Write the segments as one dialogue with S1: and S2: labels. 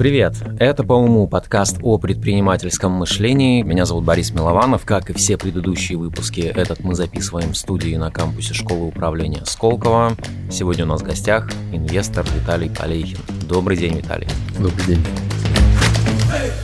S1: Привет! Это «По уму» подкаст о предпринимательском мышлении. Меня зовут Борис Милованов. Как и все предыдущие выпуски, этот мы записываем в студии на кампусе школы управления Сколково. Сегодня у нас в гостях инвестор Виталий Полейхин. Добрый день, Виталий.
S2: Добрый день.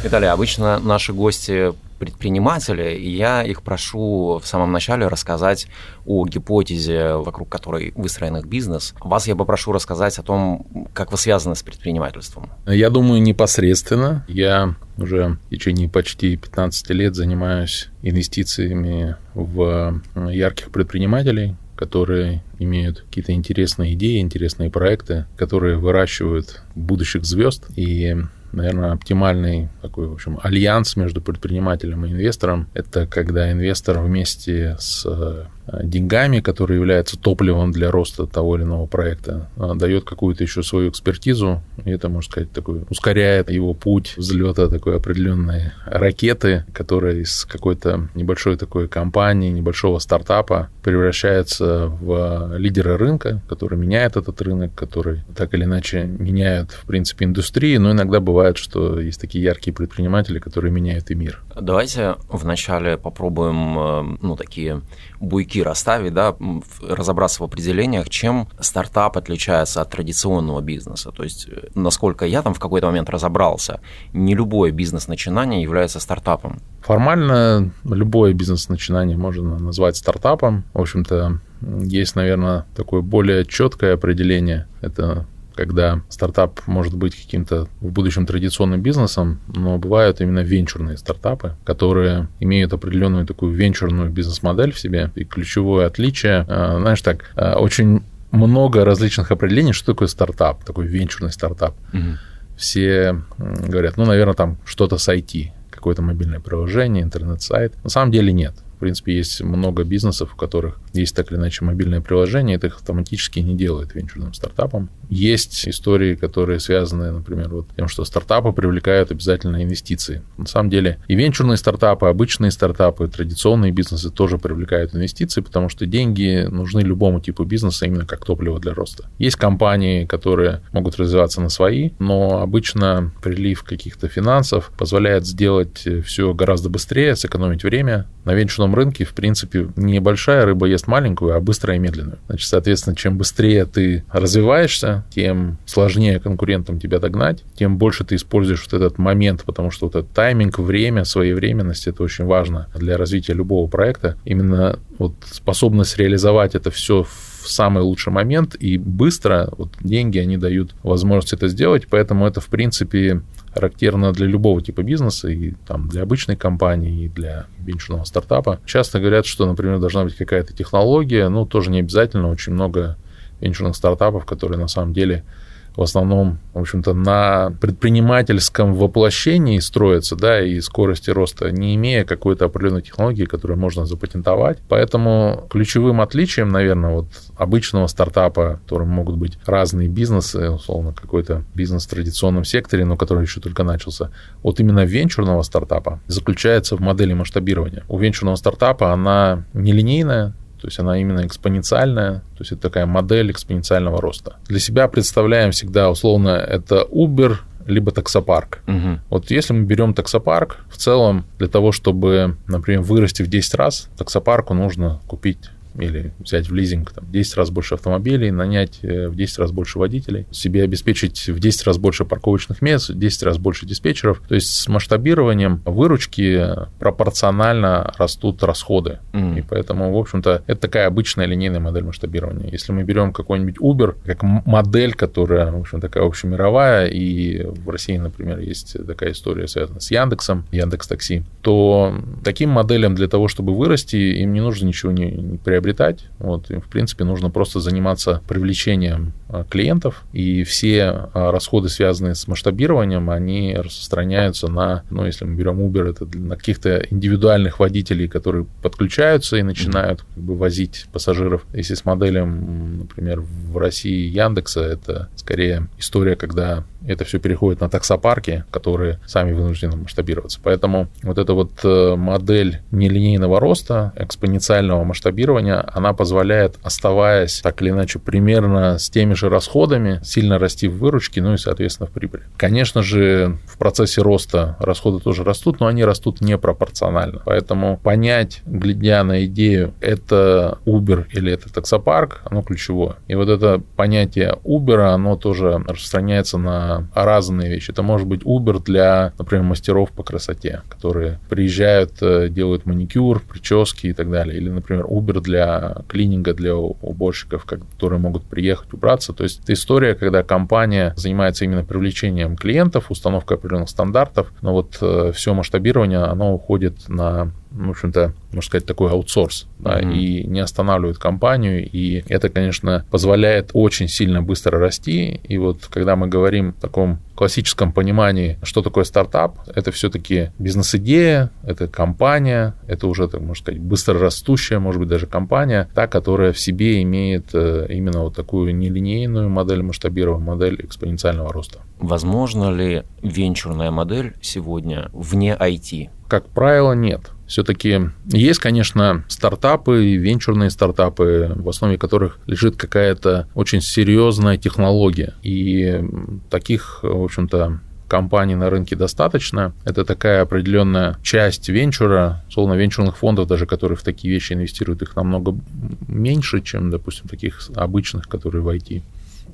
S1: Виталий, обычно наши гости предприниматели, и я их прошу в самом начале рассказать о гипотезе, вокруг которой выстроен их бизнес. Вас я попрошу рассказать о том, как вы связаны с предпринимательством.
S2: Я думаю, непосредственно. Я уже в течение почти 15 лет занимаюсь инвестициями в ярких предпринимателей, которые имеют какие-то интересные идеи, интересные проекты, которые выращивают будущих звезд. И наверное, оптимальный такой, в общем, альянс между предпринимателем и инвестором. Это когда инвестор вместе с Э, деньгами, которые являются топливом для роста того или иного проекта, а, дает какую-то еще свою экспертизу, и это, можно сказать, такой, ускоряет его путь взлета такой определенной ракеты, которая из какой-то небольшой такой компании, небольшого стартапа превращается в лидера рынка, который меняет этот рынок, который так или иначе меняет, в принципе, индустрии, но иногда бывает, что есть такие яркие предприниматели, которые меняют и мир.
S1: Давайте вначале попробуем, э, ну, такие буйки расставить, да, разобраться в определениях, чем стартап отличается от традиционного бизнеса. То есть, э, насколько я там в какой-то момент разобрался, не любое бизнес-начинание является стартапом.
S2: Формально любое бизнес-начинание можно назвать стартапом. В общем-то, есть, наверное, такое более четкое определение. Это когда стартап может быть каким-то в будущем традиционным бизнесом, но бывают именно венчурные стартапы, которые имеют определенную такую венчурную бизнес-модель в себе. И ключевое отличие, э, знаешь так, э, очень много различных определений, что такое стартап, такой венчурный стартап. Угу. Все говорят, ну, наверное, там что-то с IT, какое-то мобильное приложение, интернет-сайт. На самом деле нет. В принципе, есть много бизнесов, у которых есть так или иначе мобильное приложение, это их автоматически не делает венчурным стартапом. Есть истории, которые связаны, например, вот тем, что стартапы привлекают обязательно инвестиции. На самом деле и венчурные стартапы, обычные стартапы, традиционные бизнесы тоже привлекают инвестиции, потому что деньги нужны любому типу бизнеса именно как топливо для роста. Есть компании, которые могут развиваться на свои, но обычно прилив каких-то финансов позволяет сделать все гораздо быстрее, сэкономить время. На венчурном свободном рынке, в принципе, небольшая рыба ест маленькую, а быстрая и медленную. Значит, соответственно, чем быстрее ты развиваешься, тем сложнее конкурентам тебя догнать, тем больше ты используешь вот этот момент, потому что вот этот тайминг, время, своевременность, это очень важно для развития любого проекта. Именно вот способность реализовать это все в самый лучший момент и быстро, вот деньги, они дают возможность это сделать, поэтому это, в принципе, характерно для любого типа бизнеса, и там для обычной компании, и для венчурного стартапа. Часто говорят, что, например, должна быть какая-то технология, ну, тоже не обязательно, очень много венчурных стартапов, которые на самом деле в основном, в общем-то, на предпринимательском воплощении строятся, да, и скорости роста, не имея какой-то определенной технологии, которую можно запатентовать. Поэтому ключевым отличием, наверное, вот обычного стартапа, которым могут быть разные бизнесы, условно, какой-то бизнес в традиционном секторе, но который еще только начался, от именно венчурного стартапа заключается в модели масштабирования. У венчурного стартапа она нелинейная, то есть она именно экспоненциальная, то есть это такая модель экспоненциального роста. Для себя представляем всегда условно это Uber, либо таксопарк. Угу. Вот если мы берем таксопарк, в целом для того, чтобы, например, вырасти в 10 раз, таксопарку нужно купить или взять в лизинг там, 10 раз больше автомобилей, нанять э, в 10 раз больше водителей, себе обеспечить в 10 раз больше парковочных мест, в 10 раз больше диспетчеров. То есть с масштабированием выручки пропорционально растут расходы. Mm. И поэтому, в общем-то, это такая обычная линейная модель масштабирования. Если мы берем какой-нибудь Uber, как модель, которая, в общем, такая общемировая, и в России, например, есть такая история, связанная с Яндексом, Яндекс Такси, то таким моделям для того, чтобы вырасти, им не нужно ничего не, не приобретать приобретать. Вот, и, в принципе, нужно просто заниматься привлечением а, клиентов, и все а, расходы, связанные с масштабированием, они распространяются на, ну, если мы берем Uber, это на каких-то индивидуальных водителей, которые подключаются и начинают как бы, возить пассажиров. Если с моделем, например, в России Яндекса, это скорее история, когда это все переходит на таксопарки, которые сами вынуждены масштабироваться. Поэтому вот эта вот э, модель нелинейного роста, экспоненциального масштабирования, она позволяет, оставаясь так или иначе примерно с теми же расходами, сильно расти в выручке, ну и, соответственно, в прибыли. Конечно же, в процессе роста расходы тоже растут, но они растут непропорционально. Поэтому понять, глядя на идею, это Uber или это таксопарк, оно ключевое. И вот это понятие Uber, оно тоже распространяется на разные вещи. Это может быть Uber для, например, мастеров по красоте, которые приезжают, э, делают маникюр, прически и так далее. Или, например, Uber для клининга, для уборщиков, которые могут приехать убраться. То есть это история, когда компания занимается именно привлечением клиентов, установкой определенных стандартов, но вот э, все масштабирование, оно уходит на в общем-то, можно сказать, такой аутсорс, да, mm-hmm. и не останавливает компанию, и это, конечно, позволяет очень сильно быстро расти, и вот когда мы говорим в таком классическом понимании, что такое стартап, это все-таки бизнес-идея, это компания, это уже, так можно сказать, быстро растущая, может быть, даже компания, та, которая в себе имеет э, именно вот такую нелинейную модель масштабирования, модель экспоненциального роста.
S1: Возможно ли венчурная модель сегодня вне IT?
S2: Как правило, нет. Все-таки есть, конечно, стартапы венчурные стартапы, в основе которых лежит какая-то очень серьезная технология. И таких, в общем-то, компаний на рынке достаточно. Это такая определенная часть венчура, словно венчурных фондов даже, которые в такие вещи инвестируют, их намного меньше, чем, допустим, таких обычных, которые в IT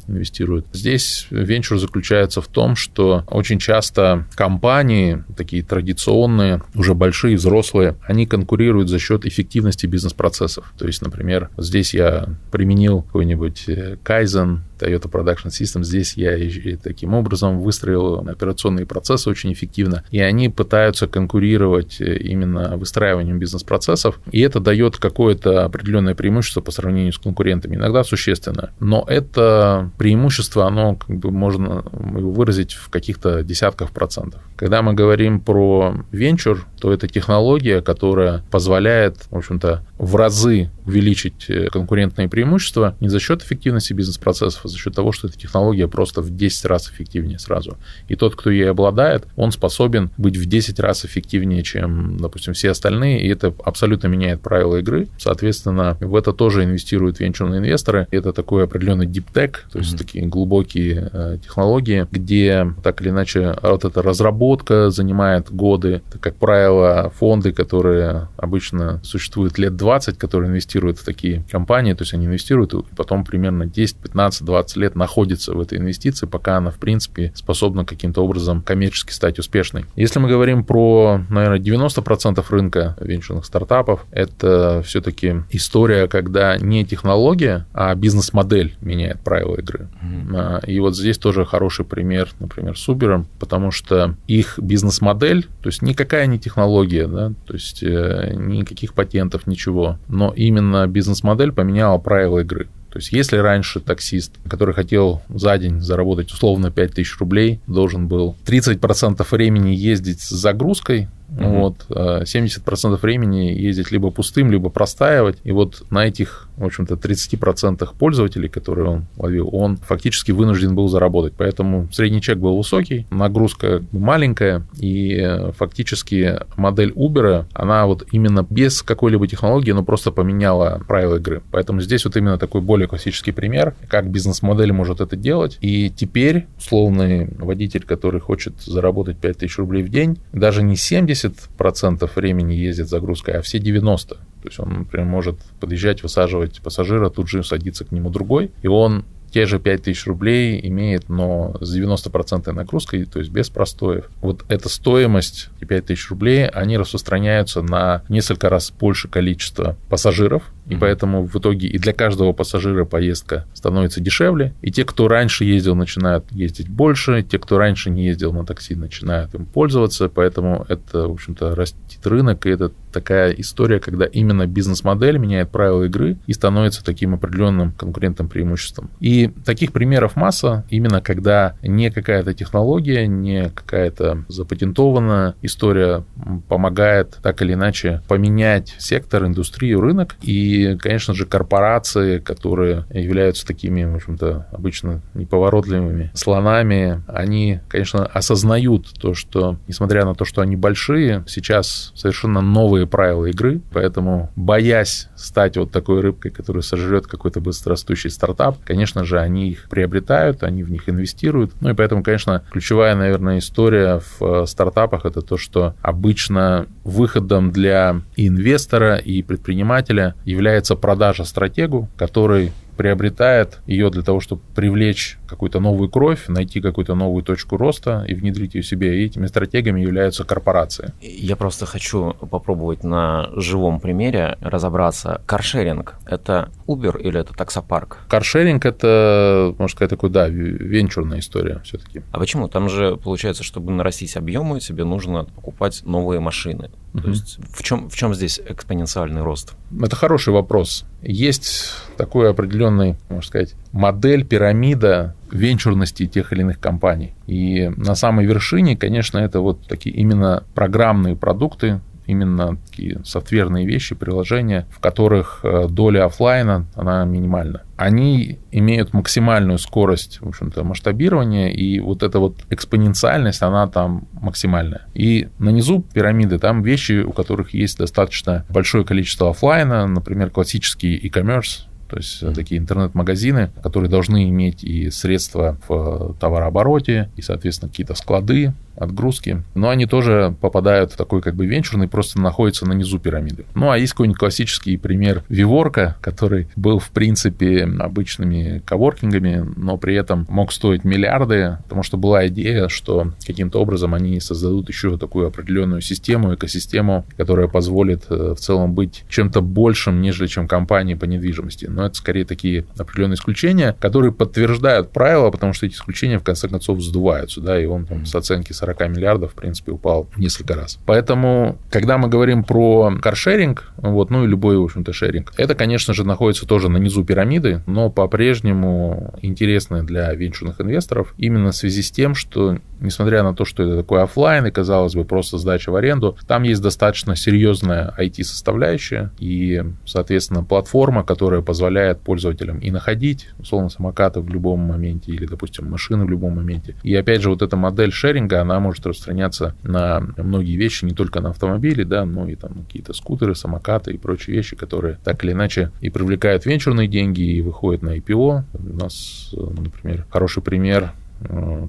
S2: инвестируют. Здесь венчур заключается в том, что очень часто компании, такие традиционные, уже большие, взрослые, они конкурируют за счет эффективности бизнес-процессов. То есть, например, здесь я применил какой-нибудь э, Kaizen, Toyota Production System. Здесь я таким образом выстроил операционные процессы очень эффективно, и они пытаются конкурировать э, именно выстраиванием бизнес-процессов, и это дает какое-то определенное преимущество по сравнению с конкурентами, иногда существенно. Но это преимущество, оно как бы можно выразить в каких-то десятках процентов. Когда мы говорим про венчур, то это технология, которая позволяет, в общем-то, в разы увеличить э, конкурентные преимущества не за счет эффективности бизнес-процессов, а за счет того, что эта технология просто в 10 раз эффективнее сразу. И тот, кто ей обладает, он способен быть в 10 раз эффективнее, чем, допустим, все остальные, и это абсолютно меняет правила игры. Соответственно, в это тоже инвестируют венчурные инвесторы. Это такой определенный deep tech, то есть mm-hmm. такие глубокие э, технологии, где так или иначе вот эта разработка занимает годы. Это, как правило, фонды, которые обычно существуют лет 20, которые инвестируют в такие компании, то есть они инвестируют, и потом примерно 10, 15, 20 лет находится в этой инвестиции, пока она, в принципе, способна каким-то образом коммерчески стать успешной. Если мы говорим про, наверное, 90% рынка венчурных стартапов, это все-таки история, когда не технология, а бизнес-модель меняет правила игры. Mm-hmm. И вот здесь тоже хороший пример, например, с Uber, потому что их бизнес-модель, то есть никакая не технология, да, то есть э, никаких патентов, ничего, но именно бизнес-модель поменяла правила игры. То есть, если раньше таксист, который хотел за день заработать условно 5000 рублей, должен был 30% времени ездить с загрузкой, Угу. Вот, 70% а времени ездить либо пустым, либо простаивать. И вот на этих, в общем-то, 30% пользователей, которые он ловил, он фактически вынужден был заработать. Поэтому средний чек был высокий, нагрузка маленькая, и э, фактически модель Uber, она вот именно без какой-либо технологии, но просто поменяла правила игры. Поэтому здесь вот именно такой более классический пример, как бизнес-модель может это делать. И теперь условный водитель, который хочет заработать 5000 рублей в день, даже не 70, 70% времени ездит загрузкой, а все 90%. То есть он, например, может подъезжать, высаживать пассажира, тут же садится к нему другой, и он те же 5000 рублей имеет, но с 90% нагрузкой, то есть без простоев. Вот эта стоимость, 5000 рублей, они распространяются на несколько раз больше количество пассажиров, и поэтому в итоге и для каждого пассажира поездка становится дешевле. И те, кто раньше ездил, начинают ездить больше. Те, кто раньше не ездил на такси, начинают им пользоваться. Поэтому это, в общем-то, растет рынок. И это такая история, когда именно бизнес-модель меняет правила игры и становится таким определенным конкурентным преимуществом. И таких примеров масса, именно когда не какая-то технология, не какая-то запатентованная история помогает так или иначе поменять сектор, индустрию, рынок. И Конечно же, корпорации, которые являются такими, в общем-то, обычно неповоротливыми слонами, они, конечно, осознают то, что, несмотря на то, что они большие, сейчас совершенно новые правила игры, поэтому, боясь стать вот такой рыбкой, которая сожрет какой-то быстрорастущий стартап, конечно же, они их приобретают, они в них инвестируют. Ну и поэтому, конечно, ключевая, наверное, история в э, стартапах это то, что обычно выходом для инвестора и предпринимателя является продажа стратегу, который приобретает ее для того, чтобы привлечь какую-то новую кровь, найти какую-то новую точку роста и внедрить ее в себе. И этими стратегиями являются корпорации.
S1: Я просто хочу попробовать на живом примере разобраться. Каршеринг – это Uber или это таксопарк?
S2: Каршеринг – это, можно сказать, такой, да, венчурная история все-таки.
S1: А почему? Там же получается, чтобы нарастить объемы, тебе нужно покупать новые машины. Угу. То есть в чем, в чем здесь экспоненциальный рост?
S2: Это хороший вопрос. Есть такой определенный, можно сказать, модель, пирамида венчурности тех или иных компаний. И на самой вершине, конечно, это вот такие именно программные продукты, именно такие софтверные вещи, приложения, в которых э, доля офлайна, она минимальна. Они имеют максимальную скорость, в общем-то, масштабирования, и вот эта вот экспоненциальность, она там максимальная. И на низу пирамиды там вещи, у которых есть достаточно большое количество офлайна, например, классический e-commerce, то есть mm-hmm. такие интернет-магазины, которые должны иметь и средства в товарообороте, и, соответственно, какие-то склады, отгрузки. Но они тоже попадают в такой как бы венчурный, просто находятся на низу пирамиды. Ну, а есть какой-нибудь классический пример Виворка, который был, в принципе, обычными коворкингами, но при этом мог стоить миллиарды, потому что была идея, что каким-то образом они создадут еще такую определенную систему, экосистему, которая позволит э, в целом быть чем-то большим, нежели чем компании по недвижимости. Но это скорее такие определенные исключения, которые подтверждают правила, потому что эти исключения в конце концов сдуваются, да, и он там с оценки 40 миллиардов, в принципе, упал несколько раз. Поэтому, когда мы говорим про каршеринг, вот, ну и любой, в общем-то, шеринг, это, конечно же, находится тоже на низу пирамиды, но по-прежнему интересно для венчурных инвесторов именно в связи с тем, что, несмотря на то, что это такой офлайн и, казалось бы, просто сдача в аренду, там есть достаточно серьезная IT-составляющая и, соответственно, платформа, которая позволяет пользователям и находить, условно, самокаты в любом моменте или, допустим, машины в любом моменте. И, опять же, вот эта модель шеринга, она может распространяться на многие вещи, не только на автомобили, да, но и там какие-то скутеры, самокаты и прочие вещи, которые так или иначе и привлекают венчурные деньги, и выходят на IPO. У нас, например, хороший пример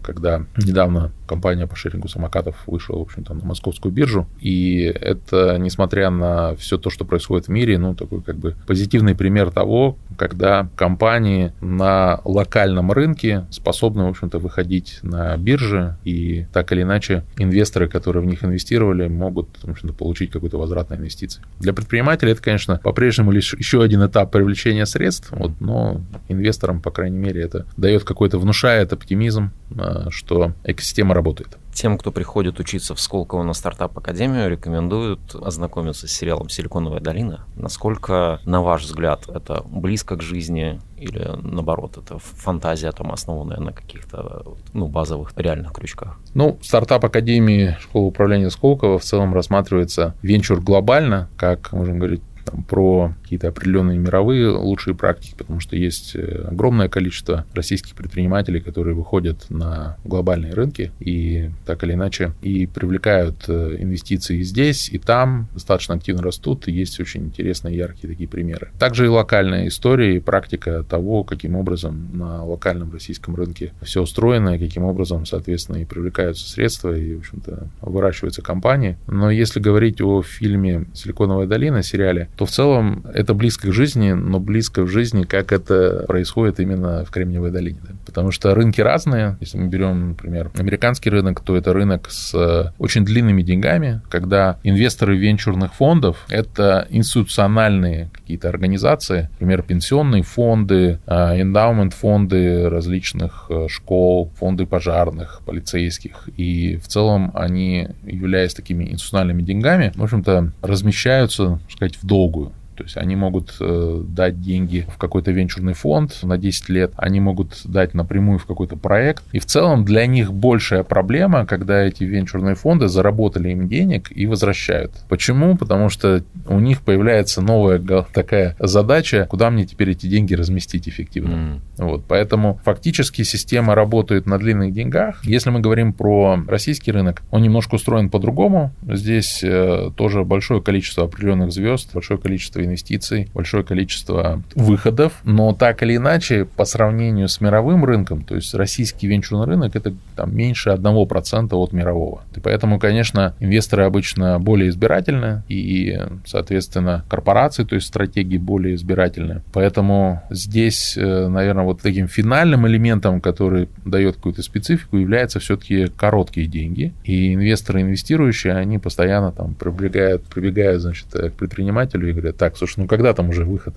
S2: когда недавно компания по шерингу самокатов вышла, в общем-то, на московскую биржу. И это, несмотря на все то, что происходит в мире, ну, такой как бы позитивный пример того, когда компании на локальном рынке способны, в общем-то, выходить на биржи, и так или иначе инвесторы, которые в них инвестировали, могут, в общем-то, получить какой-то возврат на инвестиции. Для предпринимателя это, конечно, по-прежнему лишь еще один этап привлечения средств, вот, но инвесторам, по крайней мере, это дает какой-то, внушает оптимизм, оптимизм, э, что экосистема работает.
S1: Тем, кто приходит учиться в Сколково на стартап-академию, рекомендуют ознакомиться с сериалом «Силиконовая долина». Насколько, на ваш взгляд, это близко к жизни или, наоборот, это фантазия, там, основанная на каких-то ну, базовых реальных крючках?
S2: Ну, стартап-академии школы управления Сколково в целом рассматривается венчур глобально, как, можем говорить, там, про какие-то определенные мировые лучшие практики, потому что есть э, огромное количество российских предпринимателей, которые выходят на глобальные рынки и так или иначе и привлекают э, инвестиции и здесь, и там, достаточно активно растут, и есть очень интересные, яркие такие примеры. Также и локальная история и практика того, каким образом на локальном российском рынке все устроено, и каким образом, соответственно, и привлекаются средства, и, в общем-то, выращиваются компании. Но если говорить о фильме «Силиконовая долина», сериале, то в целом это близко к жизни, но близко в жизни, как это происходит именно в Кремниевой долине. Да? Потому что рынки разные. Если мы берем, например, американский рынок, то это рынок с э, очень длинными деньгами, когда инвесторы венчурных фондов – это институциональные какие-то организации, например, пенсионные фонды, эндаумент-фонды различных э, школ, фонды пожарных, полицейских. И в целом они, являясь такими институциональными деньгами, в общем-то, размещаются, так сказать, в долгую. То есть они могут э, дать деньги в какой-то венчурный фонд на 10 лет, они могут дать напрямую в какой-то проект. И в целом для них большая проблема, когда эти венчурные фонды заработали им денег и возвращают. Почему? Потому что у них появляется новая такая задача, куда мне теперь эти деньги разместить эффективно. Mm. Вот, поэтому фактически система работает на длинных деньгах. Если мы говорим про российский рынок, он немножко устроен по-другому. Здесь э, тоже большое количество определенных звезд, большое количество инвестиций, большое количество выходов, но так или иначе, по сравнению с мировым рынком, то есть российский венчурный рынок, это там, меньше 1% от мирового. И поэтому, конечно, инвесторы обычно более избирательны, и, соответственно, корпорации, то есть стратегии более избирательны. Поэтому здесь, э, наверное, вот таким финальным элементом, который дает какую-то специфику, является все-таки короткие деньги. И инвесторы, инвестирующие, они постоянно там прибегают, прибегают значит, к предпринимателю и говорят, так, слушай, ну когда там уже выход?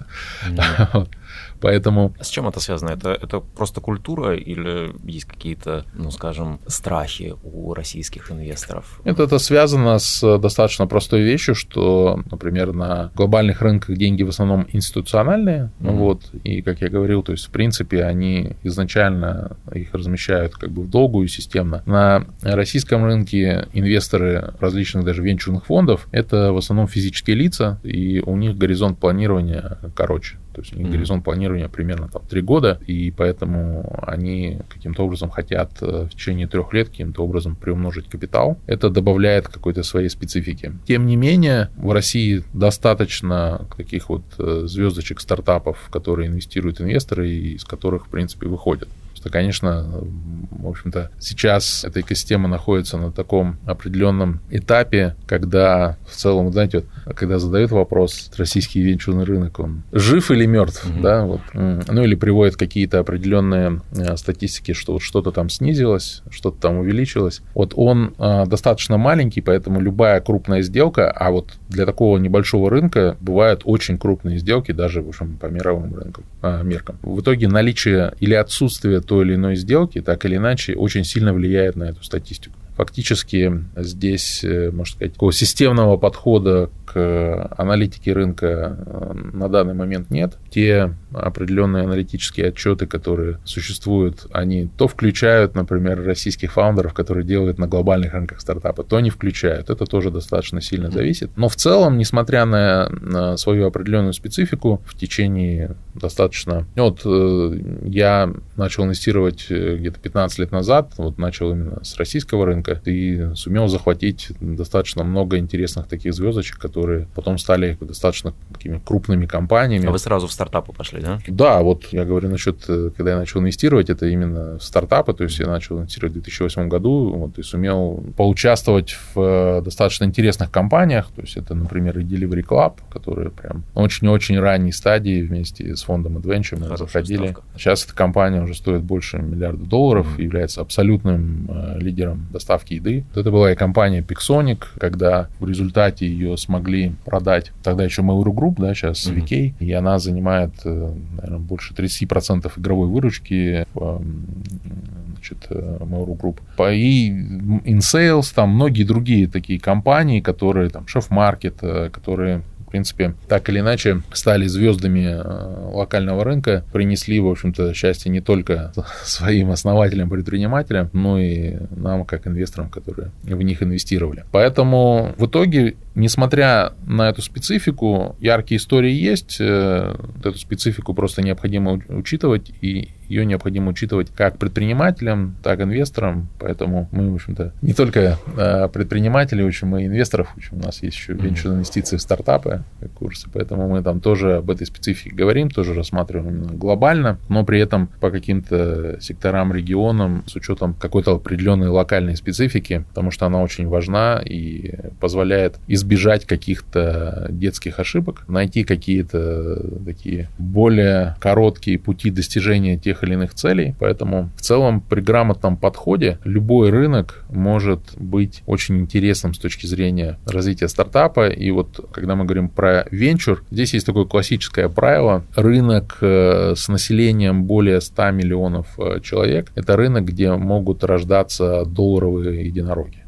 S2: Mm-hmm. Поэтому...
S1: А с чем это связано? Это, это просто культура или есть какие-то, ну, скажем, страхи у российских инвесторов?
S2: Это, это связано с достаточно простой вещью, что, например, на глобальных рынках деньги в основном институциональные, mm-hmm. вот, и, как я говорил, то есть, в принципе, они изначально их размещают как бы в долгую системно. На российском рынке инвесторы различных даже венчурных фондов – это в основном физические лица, и у них горизонт планирования короче. То есть у них mm-hmm. горизонт планирования примерно там 3 года, и поэтому они каким-то образом хотят э, в течение трех лет каким-то образом приумножить капитал. Это добавляет какой-то своей специфики. Тем не менее, в России достаточно таких вот э, звездочек стартапов, которые инвестируют инвесторы и из которых, в принципе, выходят что, конечно, в общем-то, сейчас эта экосистема находится на таком определенном этапе, когда в целом, знаете, вот, когда задают вопрос российский венчурный рынок, он жив или мертв, mm-hmm. да, вот, ну или приводит какие-то определенные э, статистики, что вот что-то там снизилось, что-то там увеличилось. Вот он а, достаточно маленький, поэтому любая крупная сделка, а вот для такого небольшого рынка бывают очень крупные сделки даже в общем, по мировым рынкам, а, меркам. В итоге наличие или отсутствие той или иной сделки так или иначе очень сильно влияет на эту статистику. Фактически здесь, э, можно сказать, такого системного подхода к аналитике рынка э, на данный момент нет. Те определенные аналитические отчеты, которые существуют, они то включают, например, российских фаундеров, которые делают на глобальных рынках стартапы, то не включают. Это тоже достаточно сильно зависит. Но в целом, несмотря на, свою определенную специфику, в течение достаточно... Вот э, я начал инвестировать где-то 15 лет назад, вот начал именно с российского рынка, рынка и сумел захватить достаточно много интересных таких звездочек, которые потом стали достаточно такими крупными компаниями.
S1: А вы сразу в стартапы пошли, да?
S2: Да, вот я говорю насчет, когда я начал инвестировать, это именно в стартапы, то есть я начал инвестировать в 2008 году, вот, и сумел поучаствовать в э, достаточно интересных компаниях, то есть это, например, и Delivery Club, которые прям очень-очень ранней стадии вместе с фондом Adventure мы заходили. Ставка. Сейчас эта компания уже стоит больше миллиарда долларов, mm-hmm. является абсолютным э, лидером доставки доставки еды. Это была и компания Pixonic, когда в результате ее смогли продать тогда еще Mail.ru Group, да, сейчас mm-hmm. VK, и она занимает, э, наверное, больше 30% игровой выручки в значит, э, Mail.ru Group. И InSales, там многие другие такие компании, которые, там, э, которые принципе, так или иначе стали звездами э, локального рынка, принесли, в общем-то, счастье не только своим основателям, предпринимателям, но и нам, как инвесторам, которые в них инвестировали. Поэтому в итоге несмотря на эту специфику, яркие истории есть, э, эту специфику просто необходимо учитывать, и ее необходимо учитывать как предпринимателям, так и инвесторам, поэтому мы, в общем-то, не только э, предприниматели учим, мы и инвесторов учим, у нас есть еще венчурные инвестиции в стартапы, курсы, поэтому мы там тоже об этой специфике говорим, тоже рассматриваем глобально, но при этом по каким-то секторам, регионам, с учетом какой-то определенной локальной специфики, потому что она очень важна и позволяет избежать каких-то детских ошибок, найти какие-то такие более короткие пути достижения тех или иных целей. Поэтому в целом при грамотном подходе любой рынок может быть очень интересным с точки зрения развития стартапа. И вот когда мы говорим про венчур, здесь есть такое классическое правило. Рынок э, с населением более 100 миллионов э, человек – это рынок, где могут рождаться долларовые единороги.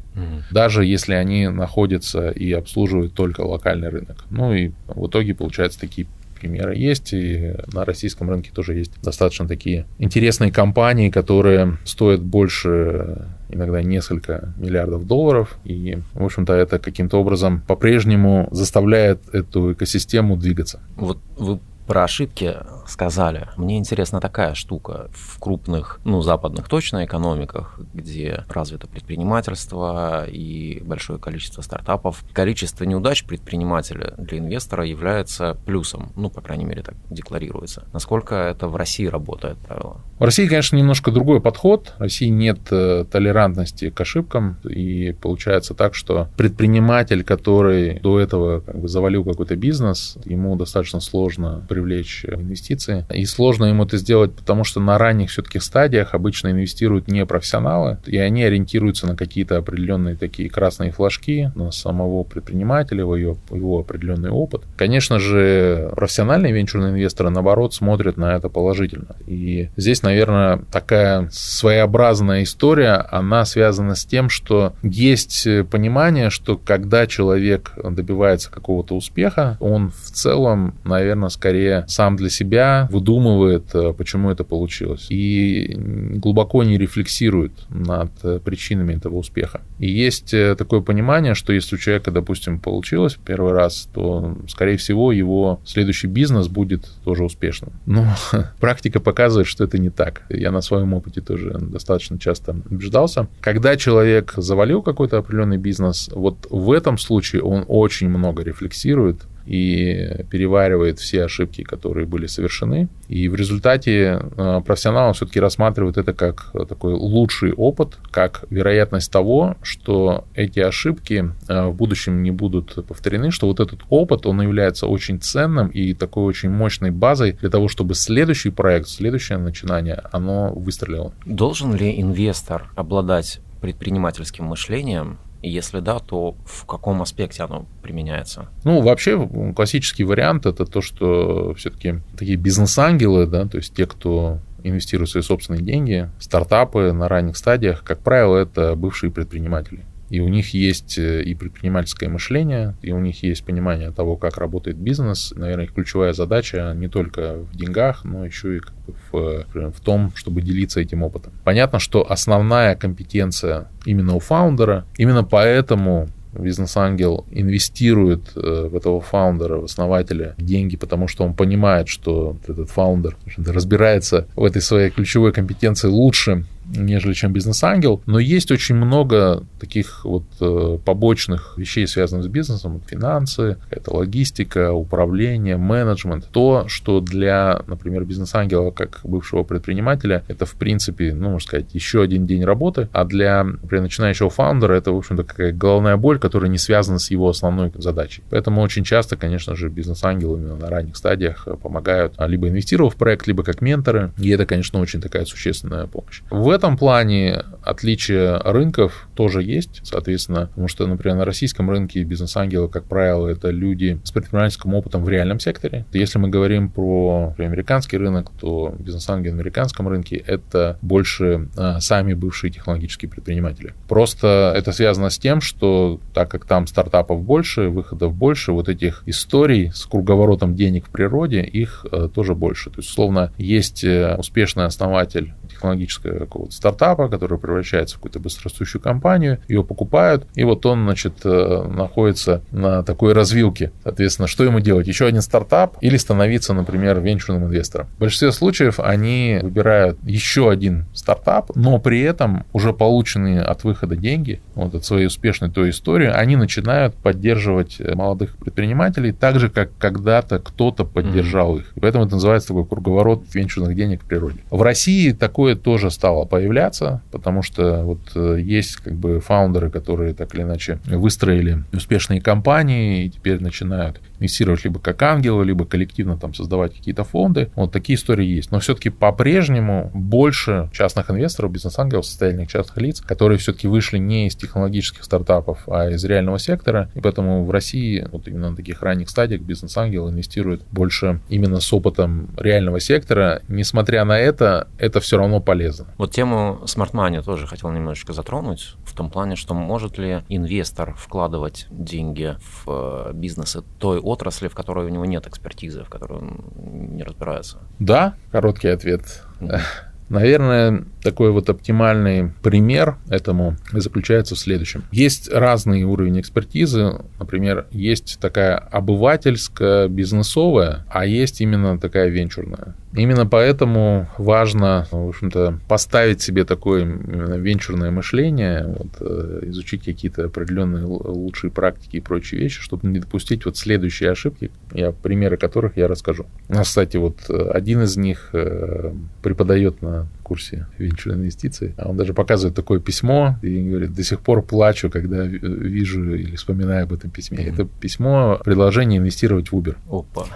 S2: даже если они находятся и обслуживают только локальный рынок. Ну и в итоге получается такие примеры есть, и на российском рынке тоже есть достаточно такие интересные компании, которые стоят больше иногда несколько миллиардов долларов, и, в общем-то, это каким-то образом по-прежнему заставляет эту экосистему двигаться.
S1: Вот вы про ошибки сказали. Мне интересна такая штука. В крупных, ну, западных точно экономиках, где развито предпринимательство и большое количество стартапов, количество неудач предпринимателя для инвестора является плюсом. Ну, по крайней мере, так декларируется. Насколько это в России работает правило?
S2: В России, конечно, немножко другой подход. В России нет э, толерантности к ошибкам, и получается так, что предприниматель, который до этого как бы завалил какой-то бизнес, ему достаточно сложно привлечь инвестиции. И сложно ему это сделать, потому что на ранних все-таки стадиях обычно инвестируют не профессионалы, и они ориентируются на какие-то определенные такие красные флажки, на самого предпринимателя, его, его определенный опыт. Конечно же, профессиональные венчурные инвесторы, наоборот, смотрят на это положительно. И здесь, наверное, такая своеобразная история, она связана с тем, что есть понимание, что когда человек добивается какого-то успеха, он в целом, наверное, скорее сам для себя выдумывает, э, почему это получилось. И глубоко не рефлексирует над э, причинами этого успеха. И есть э, такое понимание, что если у человека, допустим, получилось первый раз, то, скорее всего, его следующий бизнес будет тоже успешным. Но практика показывает, что это не так. Я на своем опыте тоже достаточно часто убеждался. Когда человек завалил какой-то определенный бизнес, вот в этом случае он очень много рефлексирует, и переваривает все ошибки, которые были совершены. И в результате э, профессионалы все-таки рассматривают это как такой лучший опыт, как вероятность того, что эти ошибки э, в будущем не будут повторены, что вот этот опыт, он является очень ценным и такой очень мощной базой для того, чтобы следующий проект, следующее начинание, оно выстрелило.
S1: Должен ли инвестор обладать предпринимательским мышлением, если да, то в каком аспекте оно применяется?
S2: Ну, вообще, классический вариант это то, что все-таки такие бизнес-ангелы, да, то есть те, кто инвестирует свои собственные деньги, стартапы на ранних стадиях, как правило, это бывшие предприниматели. И у них есть э, и предпринимательское мышление, и у них есть понимание того, как работает бизнес. Наверное, их ключевая задача не только в деньгах, но еще и как бы в, в том, чтобы делиться этим опытом. Понятно, что основная компетенция именно у фаундера. Именно поэтому бизнес-ангел инвестирует э, в этого фаундера, в основателя деньги, потому что он понимает, что этот фаундер разбирается в этой своей ключевой компетенции лучше, нежели чем бизнес-ангел, но есть очень много таких вот э, побочных вещей, связанных с бизнесом, финансы, это логистика, управление, менеджмент, то, что для, например, бизнес-ангела, как бывшего предпринимателя, это, в принципе, ну, можно сказать, еще один день работы, а для, например, начинающего фаундера это, в общем-то, какая головная боль, которая не связана с его основной задачей. Поэтому очень часто, конечно же, бизнес-ангелы именно на ранних стадиях помогают, а, либо инвестировав в проект, либо как менторы, и это, конечно, очень такая существенная помощь. В этом плане отличие рынков тоже есть, соответственно, потому что, например, на российском рынке бизнес-ангелы, как правило, это люди с предпринимательским опытом в реальном секторе. Если мы говорим про например, американский рынок, то бизнес-ангелы на американском рынке это больше а, сами бывшие технологические предприниматели. Просто это связано с тем, что так как там стартапов больше, выходов больше, вот этих историй с круговоротом денег в природе, их а, тоже больше. То есть, условно, есть э, успешный основатель технологического какого-то стартапа, который превращается в какую-то быстрорастущую компанию, ее покупают, и вот он, значит, э, находится на такой развилке. Соответственно, что ему делать? Еще один стартап или становиться, например, венчурным инвестором? В большинстве случаев они выбирают еще один стартап, но при этом уже полученные от выхода деньги, вот от своей успешной той истории, они начинают поддерживать молодых предпринимателей так же, как когда-то кто-то поддержал mm-hmm. их. И поэтому это называется такой круговорот венчурных денег в природе. В России такой такое тоже стало появляться, потому что вот э, есть как бы фаундеры, которые так или иначе выстроили успешные компании и теперь начинают инвестировать либо как ангелы, либо коллективно там создавать какие-то фонды. Вот такие истории есть. Но все-таки по-прежнему больше частных инвесторов, бизнес-ангелов, состоятельных частных лиц, которые все-таки вышли не из технологических стартапов, а из реального сектора. И поэтому в России вот именно на таких ранних стадиях бизнес-ангелы инвестируют больше именно с опытом реального сектора. Несмотря на это, это все равно полезно.
S1: Вот тему Money тоже хотел немножечко затронуть, в том плане, что может ли инвестор вкладывать деньги в э, бизнесы той отрасли, в которой у него нет экспертизы, в которой он не разбирается?
S2: Да, короткий ответ. Mm-hmm. Наверное, такой вот оптимальный пример этому заключается в следующем. Есть разные уровни экспертизы. Например, есть такая обывательская, бизнесовая, а есть именно такая венчурная. Именно поэтому важно, в общем-то, поставить себе такое венчурное мышление, вот, э, изучить какие-то определенные лучшие практики и прочие вещи, чтобы не допустить вот следующие ошибки, я, примеры которых я расскажу. Кстати, вот э, один из них э, преподает на курсе венчурной инвестиции. А он даже показывает такое письмо и говорит, до сих пор плачу, когда вижу или вспоминаю об этом письме. Mm-hmm. Это письмо предложение инвестировать в Uber.
S1: Опа.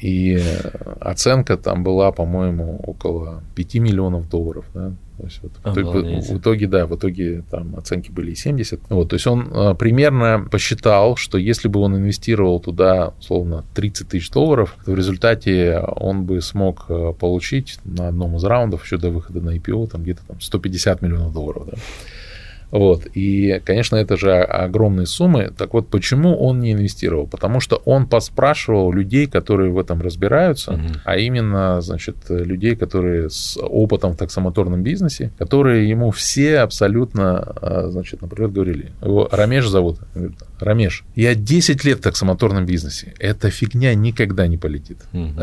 S2: И оценка там была, по-моему, около 5 миллионов долларов. Да? То есть вот в, итоге, в итоге, да, в итоге там оценки были 70. Вот, то есть он а, примерно посчитал, что если бы он инвестировал туда, условно, 30 тысяч долларов, то в результате он бы смог а, получить на одном из раундов еще до выхода на IPO там где-то там 150 миллионов долларов. Да. Вот. И, конечно, это же огромные суммы. Так вот, почему он не инвестировал? Потому что он поспрашивал людей, которые в этом разбираются, угу. а именно, значит, людей, которые с опытом в таксомоторном бизнесе, которые ему все абсолютно, а, значит, например, говорили, его Рамеш зовут, говорит, Рамеш, я 10 лет в таксомоторном бизнесе, эта фигня никогда не полетит. Угу.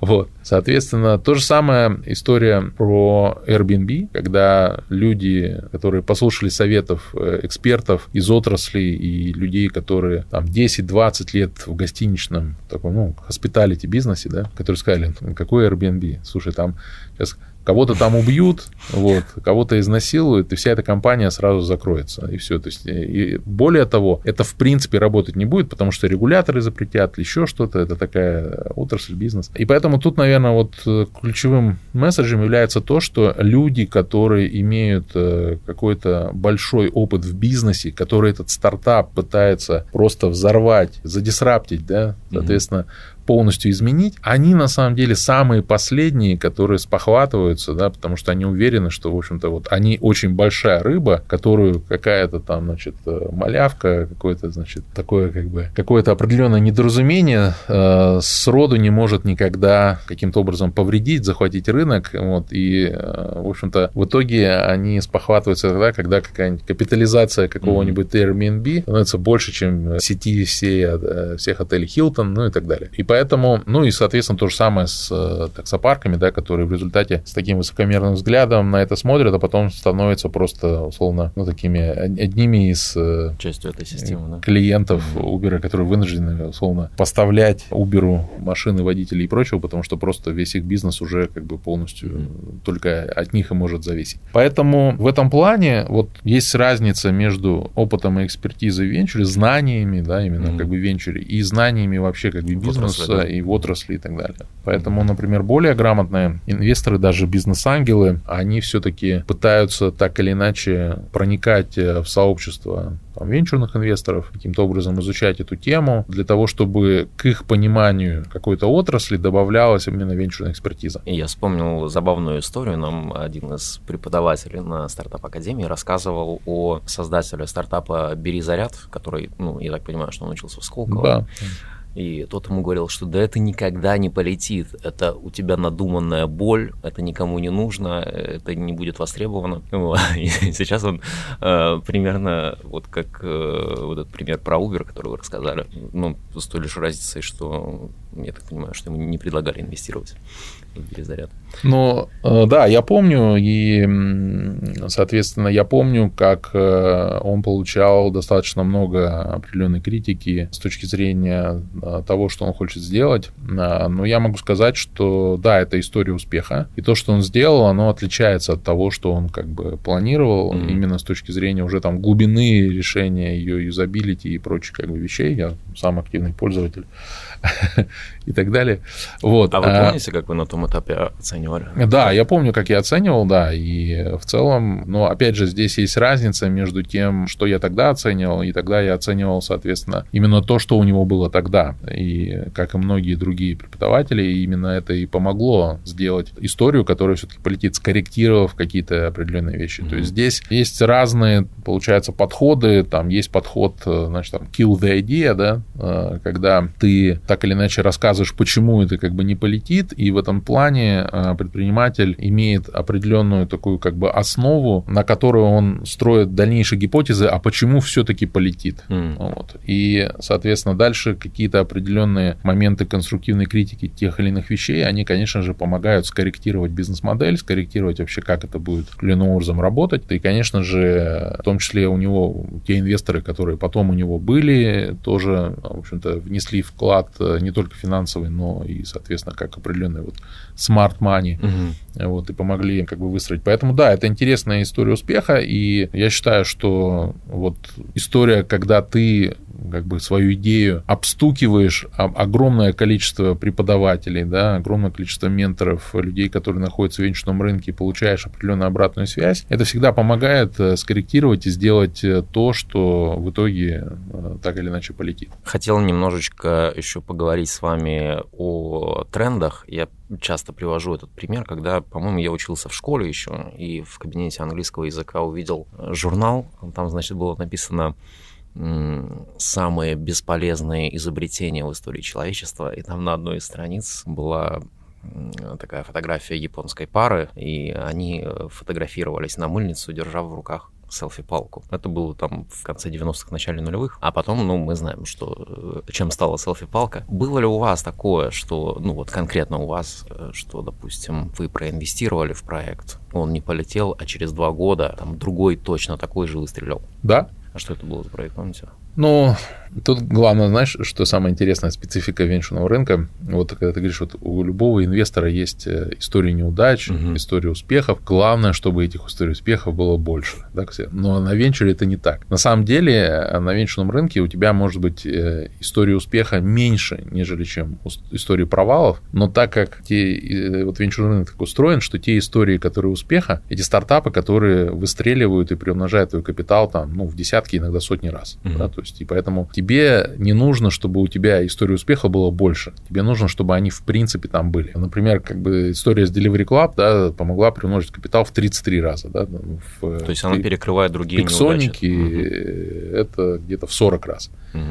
S2: Вот. Соответственно, то же самое история про Airbnb, когда люди, которые послушали советов э, экспертов из отрасли и людей, которые там 10-20 лет в гостиничном таком, ну, hospitality бизнесе, да, которые сказали, какой Airbnb? Слушай, там сейчас кого-то там убьют, вот, кого-то изнасилуют, и вся эта компания сразу закроется, и все. То есть, и более того, это в принципе работать не будет, потому что регуляторы запретят, еще что-то, это такая отрасль, бизнес. И поэтому тут, наверное, вот э, ключевым месседжем является то, что люди, которые имеют э, какой-то большой опыт в бизнесе, который этот стартап пытается просто взорвать, задисраптить, да, соответственно, mm-hmm полностью изменить, они на самом деле самые последние, которые спохватываются, да, потому что они уверены, что, в общем-то, вот они очень большая рыба, которую какая-то там, значит, э, малявка, какое-то, значит, такое как бы, какое-то определенное недоразумение э, сроду не может никогда каким-то образом повредить, захватить рынок, вот, и, э, в общем-то, в итоге они спохватываются тогда, когда какая-нибудь капитализация какого-нибудь Airbnb становится больше, чем сети всей, э, всех отелей Hilton, ну и так далее. И поэтому Поэтому, ну и, соответственно, то же самое с э, таксопарками, да, которые в результате с таким высокомерным взглядом на это смотрят, а потом становятся просто, условно, ну, такими одними из
S1: э, частью этой системы, да?
S2: клиентов Uber, которые вынуждены, условно, поставлять Uber машины, водителей и прочего, потому что просто весь их бизнес уже как бы полностью только от них и может зависеть. Поэтому в этом плане вот есть разница между опытом и экспертизой в венчуре, знаниями, да, именно mm-hmm. как бы венчуре, и знаниями вообще как бы бизнеса бизнеса и в отрасли и так далее. Поэтому, например, более грамотные инвесторы, даже бизнес-ангелы, они все-таки пытаются так или иначе проникать э, в сообщество там, венчурных инвесторов, каким-то образом изучать эту тему, для того, чтобы к их пониманию какой-то отрасли добавлялась именно венчурная экспертиза.
S1: И я вспомнил забавную историю. Нам один из преподавателей на стартап-академии рассказывал о создателе стартапа «Бери заряд», который, ну, я так понимаю, что он учился в Сколково. Да. И тот ему говорил, что да это никогда не полетит, это у тебя надуманная боль, это никому не нужно, это не будет востребовано. И сейчас он э, примерно вот как э, вот этот пример про Uber, который вы рассказали, ну, с той лишь разницей, что Я так понимаю, что ему не предлагали инвестировать перезаряд.
S2: Ну, да, я помню, и, соответственно, я помню, как э, он получал достаточно много определенной критики с точки зрения э, того, что он хочет сделать. Но я могу сказать, что да, это история успеха, и то, что он сделал, оно отличается от того, что он как бы планировал, mm-hmm. именно с точки зрения уже там глубины решения ее юзабилити и прочих как бы вещей. Я сам активный пользователь и так далее. Вот.
S1: А вы а помните, как вы на том этапе оценивали?
S2: Да, я помню, как я оценивал, да, и в целом, но опять же, здесь есть разница между тем, что я тогда оценивал, и тогда я оценивал, соответственно, именно то, что у него было тогда. И как и многие другие преподаватели, именно это и помогло сделать историю, которая все-таки полетит, скорректировав какие-то определенные вещи. Mm-hmm. То есть здесь есть разные, получается, подходы. Там есть подход, значит, там, kill the idea, да, э, когда ты так или иначе рассказываешь, почему это как бы не полетит, и в этом плане э, предприниматель имеет определенную такую как бы основу, на которую он строит дальнейшие гипотезы, а почему все-таки полетит. Mm. Вот. И, соответственно, дальше какие-то определенные моменты конструктивной критики тех или иных вещей, они, конечно же, помогают скорректировать бизнес-модель, скорректировать вообще, как это будет иным образом работать. И, конечно же, в том числе у него те инвесторы, которые потом у него были, тоже, в общем-то, внесли вклад э, не только финансовый, но и, соответственно, как определенный вот smart money, угу. вот, и помогли как бы выстроить. Поэтому, да, это интересная история успеха, и я считаю, что вот история, когда ты как бы свою идею обстукиваешь огромное количество преподавателей, да, огромное количество менторов, людей, которые находятся в венчурном рынке, получаешь определенную обратную связь, это всегда помогает э, скорректировать и сделать э, то, что в итоге э, так или иначе полетит.
S1: Хотел немножечко еще поговорить с вами о трендах. Я часто привожу этот пример, когда, по-моему, я учился в школе еще, и в кабинете английского языка увидел журнал, там, значит, было написано самые бесполезные изобретения в истории человечества. И там на одной из страниц была такая фотография японской пары, и они э, фотографировались на мыльницу, держа в руках селфи-палку. Это было там в конце 90-х, начале нулевых. А потом, ну, мы знаем, что э, чем стала селфи-палка. Было ли у вас такое, что, ну, вот конкретно у вас, э, что, допустим, вы проинвестировали в проект, он не полетел, а через два года там другой точно такой же выстрелил?
S2: Да,
S1: а что это было за проект, помните?
S2: Ну, тут главное, знаешь, что самая интересная специфика венчурного рынка. Вот когда ты говоришь, вот у любого инвестора есть э, история неудач, угу. история успехов. Главное, чтобы этих историй успехов было больше. Да, но на венчуре это не так. На самом деле, э, на венчурном рынке у тебя может быть э, история успеха меньше, нежели чем истории провалов. Но так как те, вот венчурный рынок так устроен, что те истории, которые успеха, эти стартапы, которые выстреливают и приумножают твой капитал там, ну, в десятки, иногда сотни раз. Угу. Да, то есть, и поэтому тебе не нужно, чтобы у тебя история успеха было больше. Тебе нужно, чтобы они в принципе там были. Например, как бы история с Delivery Club, да, помогла приумножить капитал в 33 раза, да.
S1: В, То есть она перекрывает другие
S2: Пиксоники угу. это где-то в 40 раз. Угу.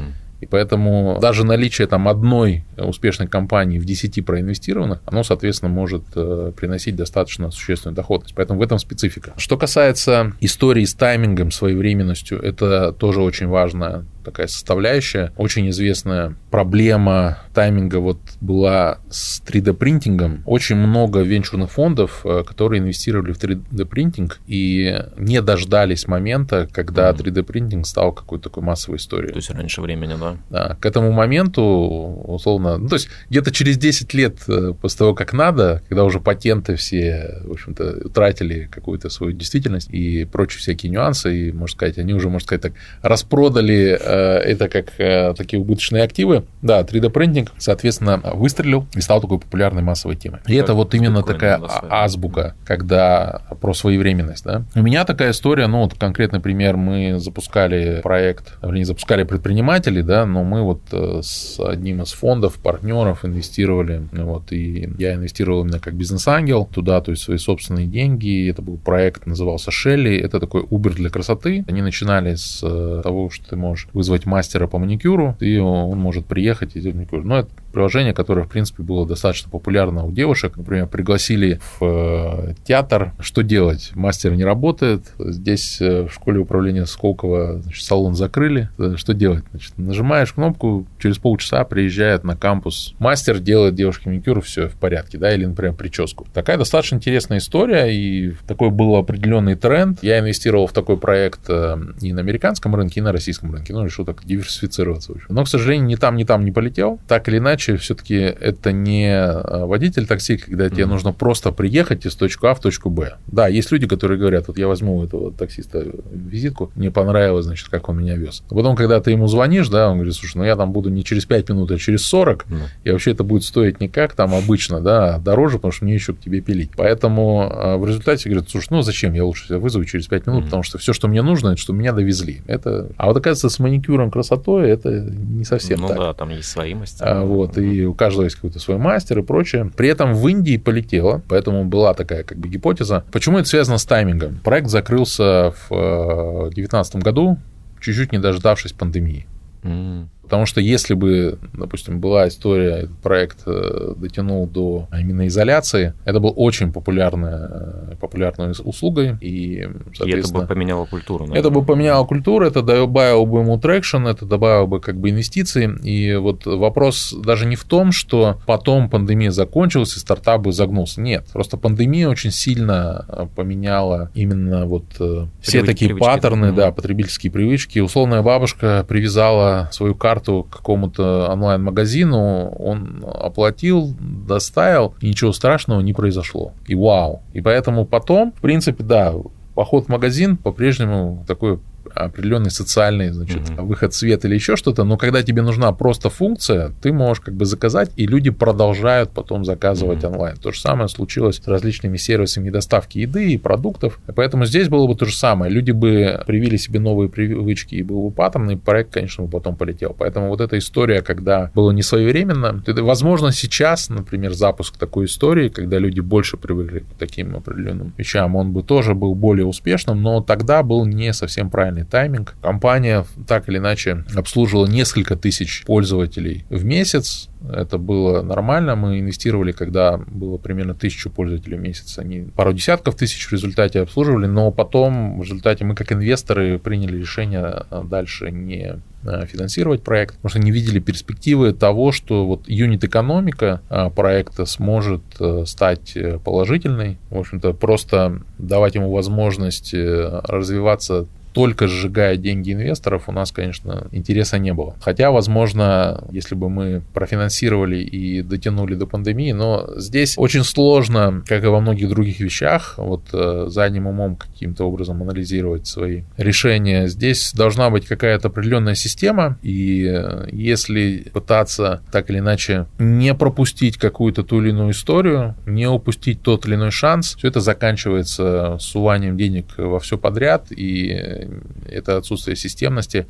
S2: И поэтому даже наличие там одной успешной компании в 10 проинвестированных, оно, соответственно, может э, приносить достаточно существенную доходность. Поэтому в этом специфика. Что касается истории с таймингом, своевременностью, это тоже очень важно такая составляющая. Очень известная проблема тайминга вот была с 3D-принтингом. Очень много венчурных фондов, э, которые инвестировали в 3D-принтинг и не дождались момента, когда 3D-принтинг стал какой-то такой массовой историей.
S1: То есть раньше времени, да?
S2: Да. К этому моменту, условно, ну, то есть где-то через 10 лет э, после того, как надо, когда уже патенты все, в общем-то, утратили какую-то свою действительность и прочие всякие нюансы, и, можно сказать, они уже, можно сказать так, распродали э, это как э, такие убыточные активы. Да, 3D-принтинг, соответственно, выстрелил и стал такой популярной массовой темой. И это вот именно такая азбука, когда про своевременность. Да? У меня такая история, ну вот конкретный пример, мы запускали проект, вернее, запускали предприниматели, да, но мы вот э, с одним из фондов, партнеров инвестировали, вот, и я инвестировал именно как бизнес-ангел туда, то есть свои собственные деньги. Это был проект, назывался Шелли, это такой Uber для красоты. Они начинали с того, что ты можешь вызвать мастера по маникюру, и он может приехать и сделать маникюр. Но это приложение, которое, в принципе, было достаточно популярно у девушек. Например, пригласили в э, театр. Что делать? Мастер не работает. Здесь э, в школе управления Сколково значит, салон закрыли. Э, что делать? Значит, нажимаешь кнопку, через полчаса приезжает на кампус мастер, делает девушке маникюр, все в порядке, да, или, например, прическу. Такая достаточно интересная история, и такой был определенный тренд. Я инвестировал в такой проект и на американском рынке, и на российском рынке. Ну, решил так диверсифицироваться. Но, к сожалению, ни там, ни там не полетел. Так или иначе, все-таки это не а, водитель такси, когда mm-hmm. тебе нужно просто приехать из точки А в точку Б. Да, есть люди, которые говорят, вот я возьму этого таксиста визитку, мне понравилось, значит, как он меня вез. А потом, когда ты ему звонишь, да, он говорит, слушай, ну я там буду не через 5 минут, а через 40, mm-hmm. и вообще это будет стоить не как там обычно, да, а дороже, потому что мне еще к тебе пилить. Поэтому а, в результате говорят, слушай, ну зачем, я лучше себя вызову через 5 минут, mm-hmm. потому что все, что мне нужно, это что меня довезли. Это... А вот оказывается, с маникюром красотой это не совсем
S1: ну,
S2: так.
S1: Ну да, там есть свои мастера.
S2: А, вот, и у каждого есть какой-то свой мастер и прочее. При этом в Индии полетело, поэтому была такая как бы гипотеза. Почему это связано с таймингом? Проект закрылся в 2019 э, году, чуть-чуть не дождавшись пандемии. Мм. Потому что если бы, допустим, была история, этот проект э, дотянул до именно изоляции, это был очень популярная, э, популярной услугой. И,
S1: и это бы поменяло культуру.
S2: Наверное. Это бы поменяло культуру, это добавило бы ему traction, это добавило бы как бы инвестиции. И вот вопрос даже не в том, что потом пандемия закончилась и стартап бы загнулся. Нет, просто пандемия очень сильно э, поменяла именно вот Привыч, все такие паттерны, да, потребительские привычки. Условная бабушка привязала свою карту карту какому-то онлайн-магазину, он оплатил, доставил, и ничего страшного не произошло. И вау. И поэтому потом, в принципе, да, поход в магазин по-прежнему такой определенный социальный, значит, угу. выход в свет или еще что-то, но когда тебе нужна просто функция, ты можешь как бы заказать, и люди продолжают потом заказывать угу. онлайн. То же самое случилось с различными сервисами доставки еды и продуктов. Поэтому здесь было бы то же самое. Люди бы привили себе новые привычки и был бы паттерн, и проект, конечно, бы потом полетел. Поэтому вот эта история, когда было не своевременно, это, возможно, сейчас, например, запуск такой истории, когда люди больше привыкли к таким определенным вещам, он бы тоже был более успешным, но тогда был не совсем правильный идеальный тайминг. Компания так или иначе обслуживала несколько тысяч пользователей в месяц. Это было нормально. Мы инвестировали, когда было примерно тысячу пользователей в месяц. Они пару десятков тысяч в результате обслуживали, но потом в результате мы как инвесторы приняли решение дальше не э, финансировать проект, потому что не видели перспективы того, что вот юнит-экономика э, проекта сможет э, стать положительной. В общем-то, просто давать ему возможность развиваться только сжигая деньги инвесторов, у нас, конечно, интереса не было. Хотя, возможно, если бы мы профинансировали и дотянули до пандемии, но здесь очень сложно, как и во многих других вещах, вот э, задним умом каким-то образом анализировать свои решения. Здесь должна быть какая-то определенная система, и э, если пытаться так или иначе не пропустить какую-то ту или иную историю, не упустить тот или иной шанс, все это заканчивается суванием денег во все подряд, и это отсутствие системности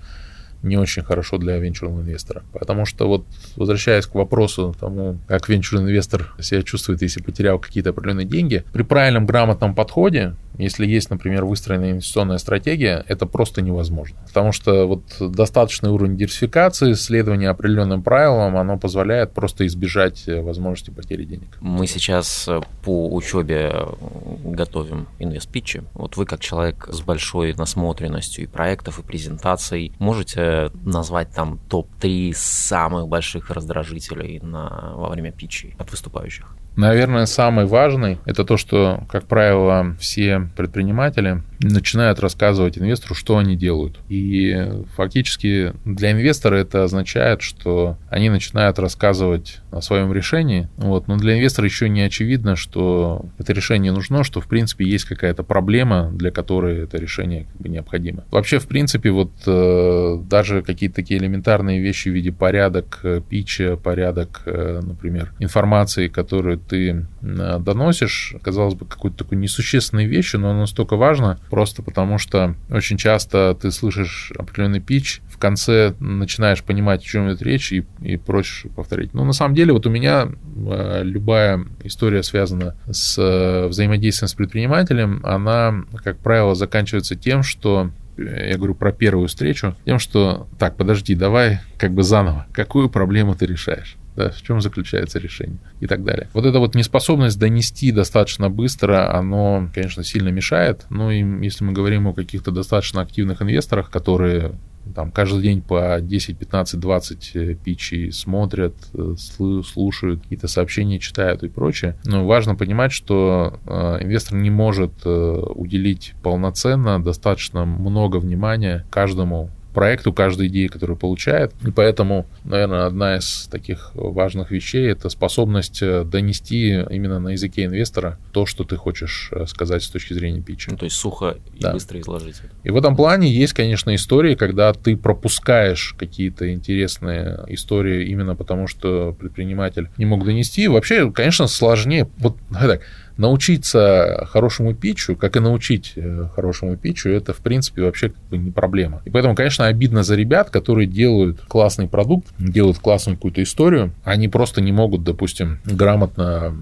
S2: не очень хорошо для венчурного инвестора. Потому что вот, возвращаясь к вопросу тому, как венчурный инвестор себя чувствует, если потерял какие-то определенные деньги, при правильном грамотном подходе если есть, например, выстроенная инвестиционная стратегия, это просто невозможно. Потому что вот достаточный уровень диверсификации, следование определенным правилам, оно позволяет просто избежать э, возможности потери денег.
S1: Мы сейчас э, по учебе э, готовим инвестпитчи. Вот вы как человек с большой насмотренностью и проектов, и презентаций, можете назвать там топ-3 самых больших раздражителей на, во время питчей от выступающих?
S2: Наверное, самый важный – это то, что, как правило, все предприниматели начинают рассказывать инвестору, что они делают. И фактически для инвестора это означает, что они начинают рассказывать о своем решении. Вот. Но для инвестора еще не очевидно, что это решение нужно, что в принципе есть какая-то проблема, для которой это решение как бы необходимо. Вообще, в принципе, вот э, даже какие-то такие элементарные вещи в виде порядок э, питча, порядок, э, например, информации, которую ты э, доносишь, казалось бы, какой-то такой несущественной вещью, но настолько важно, просто потому что очень часто ты слышишь определенный пич, в конце начинаешь понимать, о чем идет речь, и, и просишь повторить. Но на самом деле вот у меня э, любая история связана с э, взаимодействием с предпринимателем, она, как правило, заканчивается тем, что я говорю про первую встречу, тем, что так, подожди, давай как бы заново, какую проблему ты решаешь? Да, в чем заключается решение и так далее. Вот эта вот неспособность донести достаточно быстро, оно, конечно, сильно мешает. Ну и если мы говорим о каких-то достаточно активных инвесторах, которые там каждый день по 10, 15, 20 пичей смотрят, э, слушают, какие-то сообщения читают и прочее. Но важно понимать, что э, инвестор не может э, уделить полноценно достаточно много внимания каждому проекту, каждой идеи, которую получает. И поэтому, наверное, одна из таких важных вещей – это способность э, донести именно на языке инвестора то, что ты хочешь э, сказать с точки зрения питча.
S1: Ну, то есть сухо и да. быстро изложить.
S2: И в этом плане есть, конечно, истории, когда ты пропускаешь какие-то интересные истории именно потому, что предприниматель не мог донести. Вообще, конечно, сложнее. Вот так, научиться хорошему питчу, как и научить э, хорошему питчу, это, в принципе, вообще как бы не проблема. И поэтому, конечно, обидно за ребят, которые делают классный продукт, делают классную какую-то историю, они просто не могут, допустим, грамотно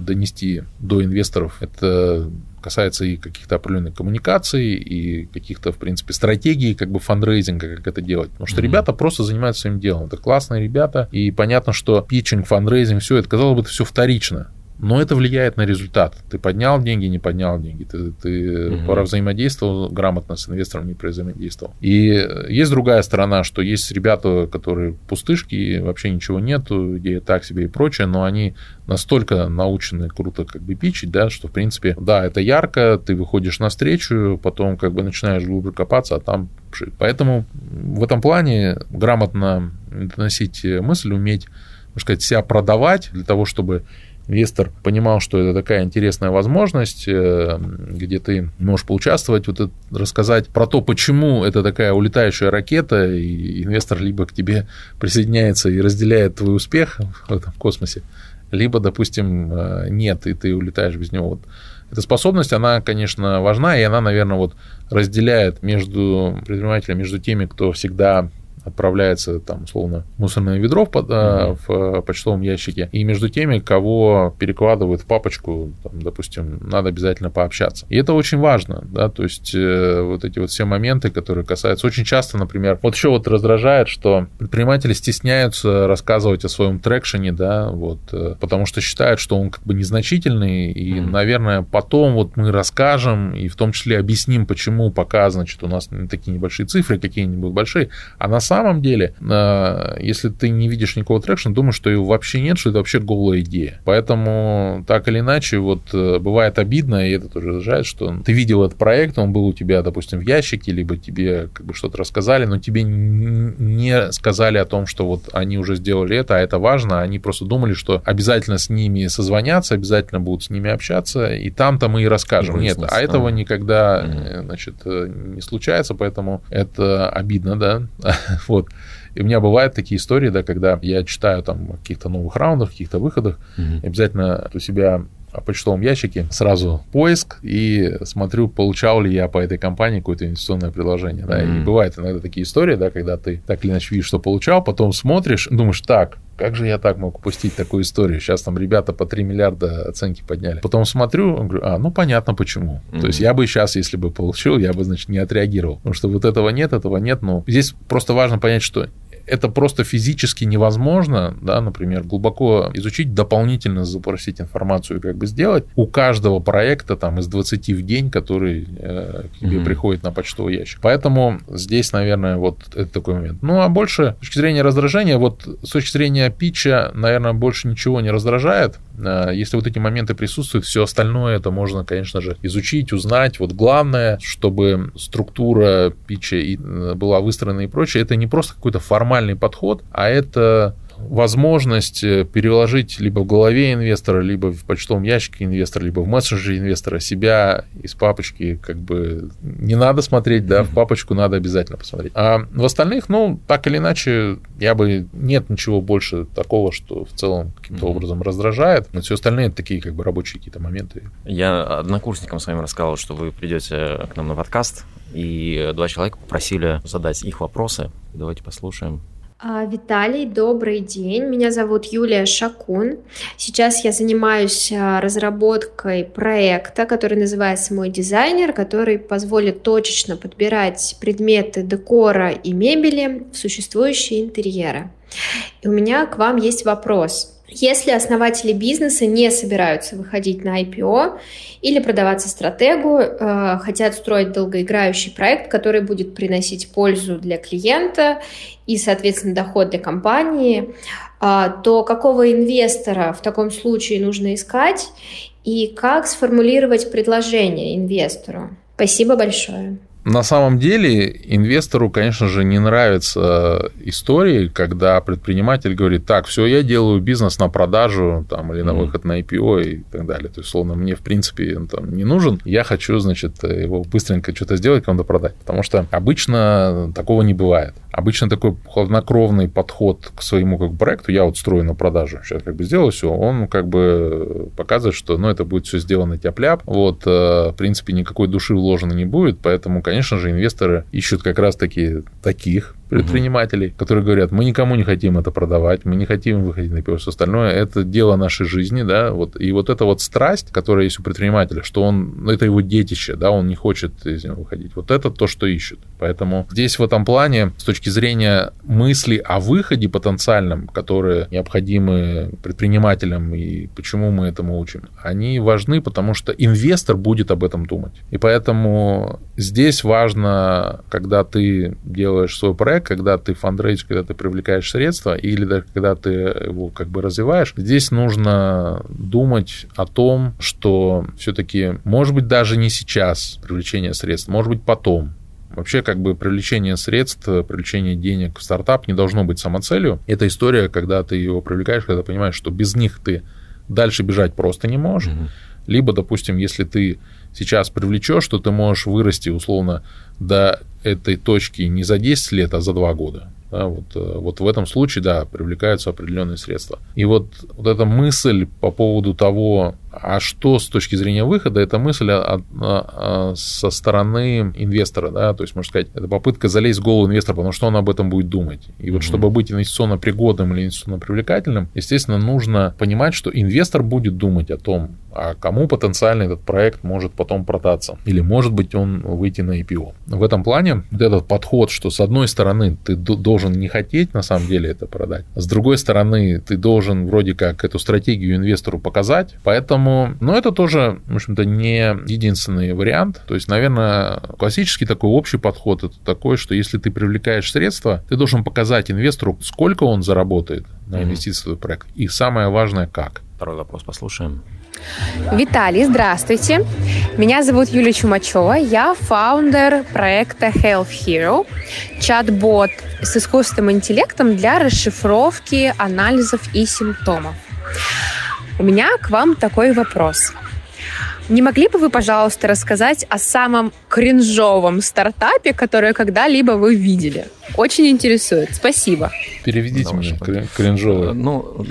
S2: донести до инвесторов. Это касается и каких-то определенных коммуникаций, и каких-то, в принципе, стратегий, как бы фандрейзинга, как это делать. Потому что mm-hmm. ребята просто занимаются своим делом. Это классные ребята, и понятно, что питчинг, фандрейзинг, все это, казалось бы, это все вторично но это влияет на результат. Ты поднял деньги, не поднял деньги, ты, ты угу. пора взаимодействовал грамотно с инвестором, не взаимодействовал. И есть другая сторона, что есть ребята, которые пустышки, вообще ничего нету, идея так себе и прочее, но они настолько научены круто как бы пичить, да, что в принципе, да, это ярко, ты выходишь навстречу, потом как бы начинаешь глубже копаться, а там пшик. Поэтому в этом плане грамотно доносить мысль, уметь, можно сказать, себя продавать для того, чтобы инвестор понимал, что это такая интересная возможность, э, где ты можешь поучаствовать, вот это, рассказать про то, почему это такая улетающая ракета, и инвестор либо к тебе присоединяется и разделяет твой успех в этом космосе, либо, допустим, э, нет, и ты улетаешь без него. Вот эта способность, она, конечно, важна, и она, наверное, вот разделяет между предпринимателями, между теми, кто всегда отправляется там, условно, мусорное ведро в, mm-hmm. в почтовом ящике, и между теми, кого перекладывают в папочку, там, допустим, надо обязательно пообщаться. И это очень важно, да, то есть э, вот эти вот все моменты, которые касаются, очень часто, например, вот еще вот раздражает, что предприниматели стесняются рассказывать о своем трекшене, да, вот, э, потому что считают, что он как бы незначительный, и, mm-hmm. наверное, потом вот мы расскажем, и в том числе объясним, почему пока, значит, у нас такие небольшие цифры, какие-нибудь большие, а на самом деле, э, если ты не видишь никакого трекшена, думаешь, что его вообще нет, что это вообще голая идея. Поэтому, так или иначе, вот э, бывает обидно, и это тоже раздражает, что ты видел этот проект, он был у тебя, допустим, в ящике, либо тебе как бы что-то рассказали, но тебе не сказали о том, что вот они уже сделали это, а это важно, они просто думали, что обязательно с ними созвонятся, обязательно будут с ними общаться, и там-то мы и расскажем. И Нет, а этого никогда, mm значит, не случается, поэтому это обидно, да, Вот. И у меня бывают такие истории, да, когда я читаю там о каких-то новых раундах, каких-то выходах, угу. обязательно у себя почтовом ящике, сразу поиск и смотрю, получал ли я по этой компании какое-то инвестиционное предложение. Да? Mm-hmm. И бывает иногда такие истории, да, когда ты так или иначе видишь, что получал, потом смотришь, думаешь, так, как же я так мог упустить такую историю? Сейчас там ребята по 3 миллиарда оценки подняли. Потом смотрю, говорю, а, ну понятно почему. Mm-hmm. То есть я бы сейчас, если бы получил, я бы, значит, не отреагировал. Потому что вот этого нет, этого нет. Но здесь просто важно понять, что это просто физически невозможно, да, например, глубоко изучить, дополнительно запросить информацию, как бы сделать. У каждого проекта там из 20 в день, который э, к тебе mm-hmm. приходит на почтовый ящик. Поэтому здесь, наверное, вот это такой момент. Ну, а больше, с точки зрения раздражения, вот с точки зрения питча, наверное, больше ничего не раздражает. Э, если вот эти моменты присутствуют, все остальное это можно, конечно же, изучить, узнать. Вот главное, чтобы структура питча э, была выстроена и прочее, это не просто какой-то формальный подход, а это возможность э, переложить либо в голове инвестора, либо в почтовом ящике инвестора, либо в мессенджере инвестора себя из папочки как бы не надо смотреть, да, в папочку надо обязательно посмотреть. А в остальных, ну, так или иначе, я бы нет ничего больше такого, что в целом каким-то образом раздражает. Но все остальные это такие как бы рабочие какие-то моменты.
S1: Я однокурсникам с вами рассказывал, что вы придете к нам на подкаст, и два человека попросили задать их вопросы. Давайте послушаем.
S3: А, Виталий, добрый день. Меня зовут Юлия Шакун. Сейчас я занимаюсь а, разработкой проекта, который называется «Мой дизайнер», который позволит точечно подбирать предметы декора и мебели в существующие интерьеры. И у меня к вам есть вопрос. Если основатели бизнеса не собираются выходить на IPO или продаваться стратегу, э, хотят строить долгоиграющий проект, который будет приносить пользу для клиента и, соответственно, доход для компании, э, то какого инвестора в таком случае нужно искать и как сформулировать предложение инвестору? Спасибо большое.
S2: На самом деле инвестору, конечно же, не нравятся истории, когда предприниматель говорит, так, все, я делаю бизнес на продажу там, или на выход на IPO и так далее. То есть, словно мне, в принципе, он там не нужен, я хочу, значит, его быстренько что-то сделать, кому-то продать. Потому что обычно такого не бывает. Обычно такой хладнокровный подход к своему как проекту, я вот строю на продажу, сейчас как бы сделаю все, он как бы показывает, что ну, это будет все сделано тяп-ляп, вот, э, в принципе, никакой души вложено не будет, поэтому, конечно же, инвесторы ищут как раз-таки таких предпринимателей, угу. которые говорят, мы никому не хотим это продавать, мы не хотим выходить на пиво, все остальное, это дело нашей жизни, да, вот, и вот эта вот страсть, которая есть у предпринимателя, что он, ну, это его детище, да, он не хочет из него выходить, вот это то, что ищут. Поэтому здесь в этом плане, с точки зрения мысли о выходе потенциальном, которые необходимы предпринимателям, и почему мы этому учим, они важны, потому что инвестор будет об этом думать. И поэтому здесь важно, когда ты делаешь свой проект, когда ты фандрейдж, когда ты привлекаешь средства, или даже когда ты его как бы развиваешь, здесь нужно думать о том, что все-таки, может быть, даже не сейчас привлечение средств, может быть, потом, Вообще, как бы привлечение средств, привлечение денег в стартап не должно быть самоцелью. Это история, когда ты его привлекаешь, когда понимаешь, что без них ты дальше бежать просто не можешь. Угу. Либо, допустим, если ты сейчас привлечешь, то ты можешь вырасти условно до этой точки не за 10 лет, а за 2 года. Да, вот, э, вот в этом случае, да, привлекаются определенные средства. И вот, вот эта мысль по поводу того, а что с точки зрения выхода, это мысль от, от, со стороны инвестора, да, то есть, можно сказать, это попытка залезть в голову инвестора, потому что он об этом будет думать. И вот, mm-hmm. чтобы быть инвестиционно пригодным или инвестиционно привлекательным, естественно, нужно понимать, что инвестор будет думать о том, а кому потенциально этот проект может потом продаться, или, может быть, он выйти на IPO. В этом плане вот этот подход, что с одной стороны ты должен не хотеть на самом деле это продать, а с другой стороны ты должен вроде как эту стратегию инвестору показать, поэтому Поэтому, ну, это тоже, в общем-то, не единственный вариант. То есть, наверное, классический такой общий подход это такой, что если ты привлекаешь средства, ты должен показать инвестору, сколько он заработает на инвестиции в проект. И самое важное, как.
S1: Второй вопрос послушаем.
S4: Виталий, здравствуйте. Меня зовут Юлия Чумачева. Я фаундер проекта Health Hero, чат-бот с искусственным интеллектом для расшифровки анализов и симптомов. У меня к вам такой вопрос. Не могли бы вы, пожалуйста, рассказать о самом кринжовом стартапе, которое когда-либо вы видели? Очень интересует. Спасибо.
S2: Переведите ну, мне кринжовый. Ну,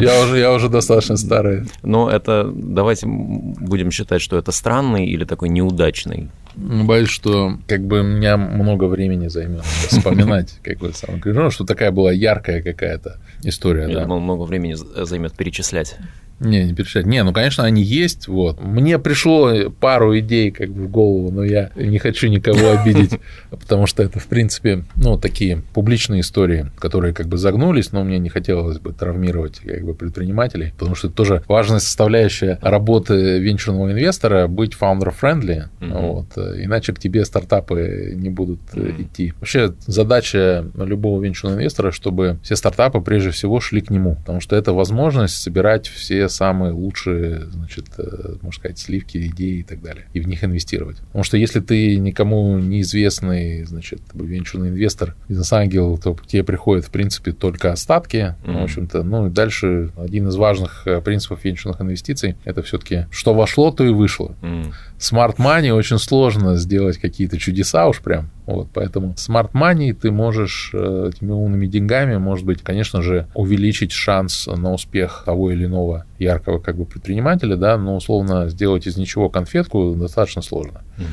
S2: я уже, я уже достаточно старый.
S1: Но это, давайте будем считать, что это странный или такой неудачный.
S2: Ну, боюсь, что как бы меня много времени займет вспоминать, как бы сам ну, что такая была яркая какая-то история.
S1: Я да. думал, много времени займет перечислять.
S2: Не, не перечислять. Не, ну, конечно, они есть. Вот. Мне пришло пару идей как бы в голову, но я не хочу никого обидеть, потому что это, в принципе, ну, такие публичные истории, которые как бы загнулись, но мне не хотелось бы травмировать как бы предпринимателей, потому что это тоже важная составляющая работы венчурного инвестора быть founder-friendly, mm-hmm. вот, иначе к тебе стартапы не будут mm-hmm. идти. Вообще задача любого венчурного инвестора, чтобы все стартапы прежде всего шли к нему, потому что это возможность собирать все самые лучшие, значит, э, можно сказать, сливки, идеи и так далее, и в них инвестировать. Потому что если ты никому неизвестный, значит, венчурный инвестор, бизнес-ангел, то к тебе приходят, в принципе, только остатки, mm-hmm. в общем-то. Ну и дальше один из важных э, принципов венчурных инвестиций – это все-таки, что вошло, то и вышло. Mm-hmm. Smart money очень сложно сделать какие-то чудеса уж прям, вот, поэтому smart money ты можешь э, этими умными деньгами, может быть, конечно же, увеличить шанс на успех того или иного яркого как бы предпринимателя, да, но условно сделать из ничего конфетку достаточно сложно. Угу.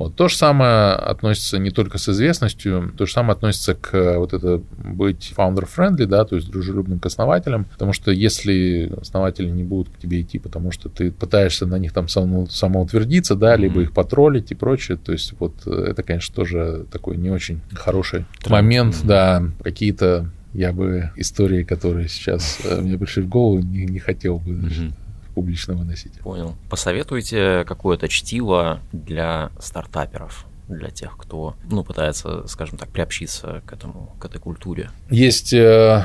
S2: Вот. То же самое относится не только с известностью, то же самое относится к вот это быть founder-friendly, да, то есть дружелюбным к основателям, потому что если основатели не будут к тебе идти, потому что ты пытаешься на них там само, самоутвердиться, да, mm-hmm. либо их потроллить и прочее, то есть вот это, конечно, тоже такой не очень хороший Тренд. момент, mm-hmm. да, какие-то я бы истории, которые сейчас э, мне пришли в голову, не, не хотел бы mm-hmm публично выносить.
S1: Понял. Посоветуйте какое-то чтиво для стартаперов для тех, кто, ну, пытается, скажем так, приобщиться к этому, к этой культуре?
S2: Есть, э,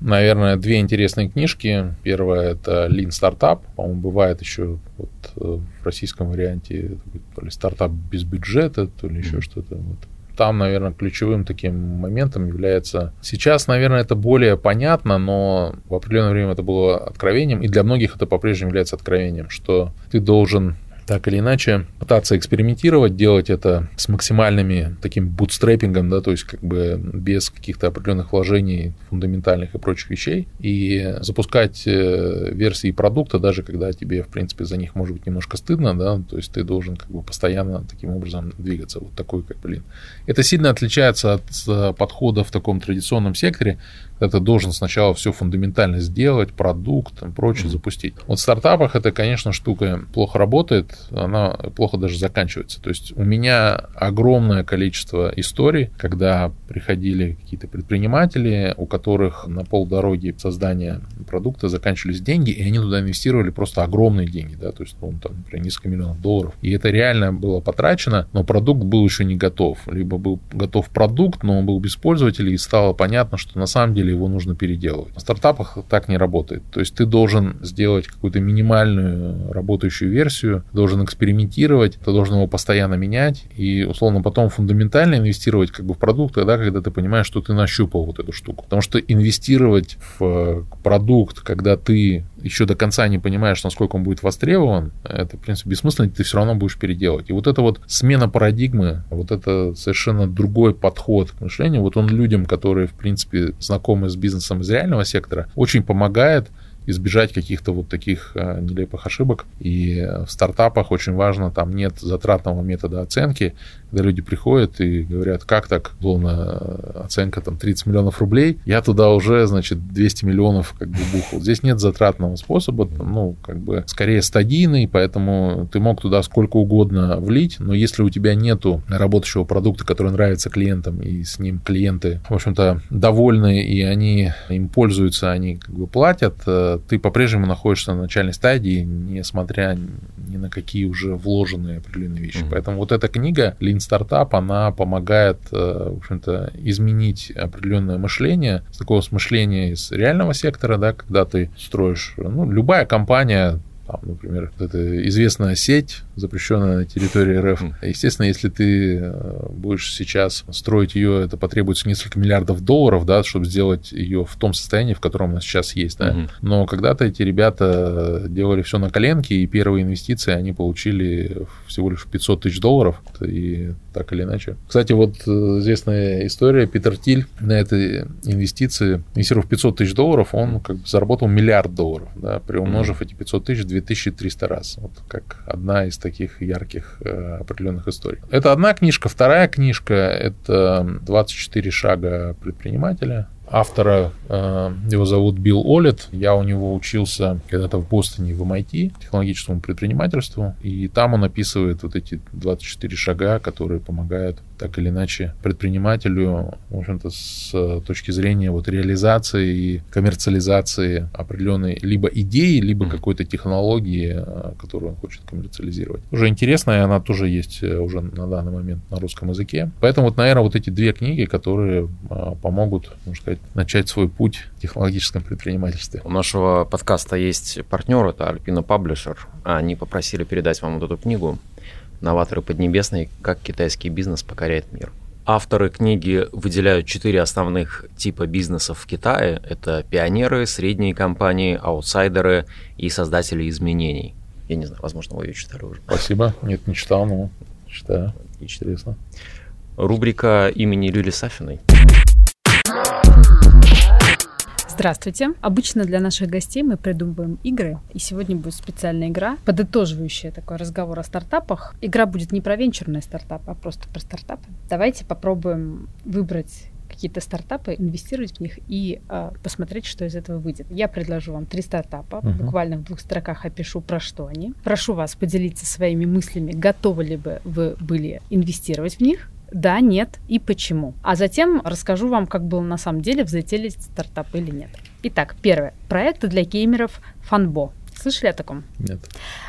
S2: наверное, две интересные книжки. Первая – это Lean Startup. По-моему, бывает еще вот э, в российском варианте то ли стартап без бюджета, то ли еще mm-hmm. что-то. Вот там, наверное, ключевым таким моментом является... Сейчас, наверное, это более понятно, но в определенное время это было откровением, и для многих это по-прежнему является откровением, что ты должен так или иначе пытаться экспериментировать, делать это с максимальными таким бутстрепингом, да, то есть как бы без каких-то определенных вложений фундаментальных и прочих вещей, и запускать э, версии продукта, даже когда тебе, в принципе, за них может быть немножко стыдно, да, то есть ты должен как бы постоянно таким образом двигаться, вот такой как, блин. Это сильно отличается от э, подхода в таком традиционном секторе, это должен сначала все фундаментально сделать, продукт и прочее mm-hmm. запустить. Вот в стартапах это, конечно, штука плохо работает, она плохо даже заканчивается. То есть у меня огромное количество историй, когда приходили какие-то предприниматели, у которых на полдороги создания продукта заканчивались деньги, и они туда инвестировали просто огромные деньги, да, то есть, ну, там, например, несколько миллионов долларов. И это реально было потрачено, но продукт был еще не готов. Либо был готов продукт, но он был без пользователей, и стало понятно, что на самом деле его нужно переделывать. В стартапах так не работает. То есть ты должен сделать какую-то минимальную работающую версию, должен экспериментировать, ты должен его постоянно менять и, условно, потом фундаментально инвестировать как бы в продукт, тогда, когда ты понимаешь, что ты нащупал вот эту штуку. Потому что инвестировать в продукт, когда ты еще до конца не понимаешь, насколько он будет востребован, это, в принципе, бессмысленно, ты все равно будешь переделывать. И вот эта вот смена парадигмы, вот это совершенно другой подход к мышлению, вот он людям, которые, в принципе, знакомы с бизнесом из реального сектора, очень помогает избежать каких-то вот таких э, нелепых ошибок. И в стартапах очень важно, там нет затратного метода оценки, когда люди приходят и говорят, как так, условно, оценка там 30 миллионов рублей, я туда уже, значит, 200 миллионов как бы бухал. Здесь нет затратного способа, ну, как бы, скорее стадийный, поэтому ты мог туда сколько угодно влить, но если у тебя нету работающего продукта, который нравится клиентам, и с ним клиенты, в общем-то, довольны, и они им пользуются, они как бы платят, э, ты по-прежнему находишься на начальной стадии, несмотря ни на какие уже вложенные определенные вещи. Mm-hmm. Поэтому вот эта книга Lean Startup, она помогает, э, в общем-то, изменить определенное мышление, с такого мышления из реального сектора, да, когда ты строишь, ну, любая компания, там, например, это известная сеть, запрещенная на территории РФ. Естественно, если ты э, будешь сейчас строить ее, это потребуется несколько миллиардов долларов, да, чтобы сделать ее в том состоянии, в котором она сейчас есть. Да. Угу. Но когда-то эти ребята делали все на коленке, и первые инвестиции они получили всего лишь 500 тысяч долларов, и так или иначе. Кстати, вот э, известная история, Питер Тиль на этой инвестиции, инвестировав 500 тысяч долларов, он как бы заработал миллиард долларов, да, приумножив mm эти 500 тысяч 2300 раз. Вот как одна из таких ярких э, определенных историй. Это одна книжка. Вторая книжка – это «24 шага предпринимателя» автора, э, его зовут Билл Олет. Я у него учился когда-то в Бостоне в MIT, технологическому предпринимательству, и там он описывает вот эти 24 шага, которые помогают так или иначе предпринимателю, в общем-то, с точки зрения вот реализации и коммерциализации определенной либо идеи, либо mm-hmm. какой-то технологии, э, которую он хочет коммерциализировать. Уже интересная, она тоже есть э, уже на данный момент на русском языке. Поэтому вот, наверное, вот эти две книги, которые помогут, можно сказать, начать свой путь в технологическом предпринимательстве.
S1: У нашего подкаста есть партнер, это Alpina Publisher. Они попросили передать вам вот эту книгу «Новаторы Поднебесной. Как китайский бизнес покоряет мир». Авторы книги выделяют четыре основных типа бизнесов в Китае. Это пионеры, средние компании, аутсайдеры и создатели изменений. Я не знаю, возможно, вы ее читали уже.
S2: Спасибо. Нет, не читал, но читаю. Интересно.
S1: Рубрика имени Люли Сафиной.
S5: Здравствуйте. Обычно для наших гостей мы придумываем игры, и сегодня будет специальная игра, подытоживающая такой разговор о стартапах. Игра будет не про венчурные стартапы, а просто про стартапы. Давайте попробуем выбрать какие-то стартапы, инвестировать в них и э, посмотреть, что из этого выйдет. Я предложу вам три стартапа, uh-huh. буквально в двух строках опишу, про что они. Прошу вас поделиться своими мыслями, готовы ли бы вы были инвестировать в них, да, нет и почему. А затем расскажу вам, как было на самом деле, взлетели стартапы или нет. Итак, первое. Проекты для геймеров Фанбо. Слышали о таком?
S2: Нет.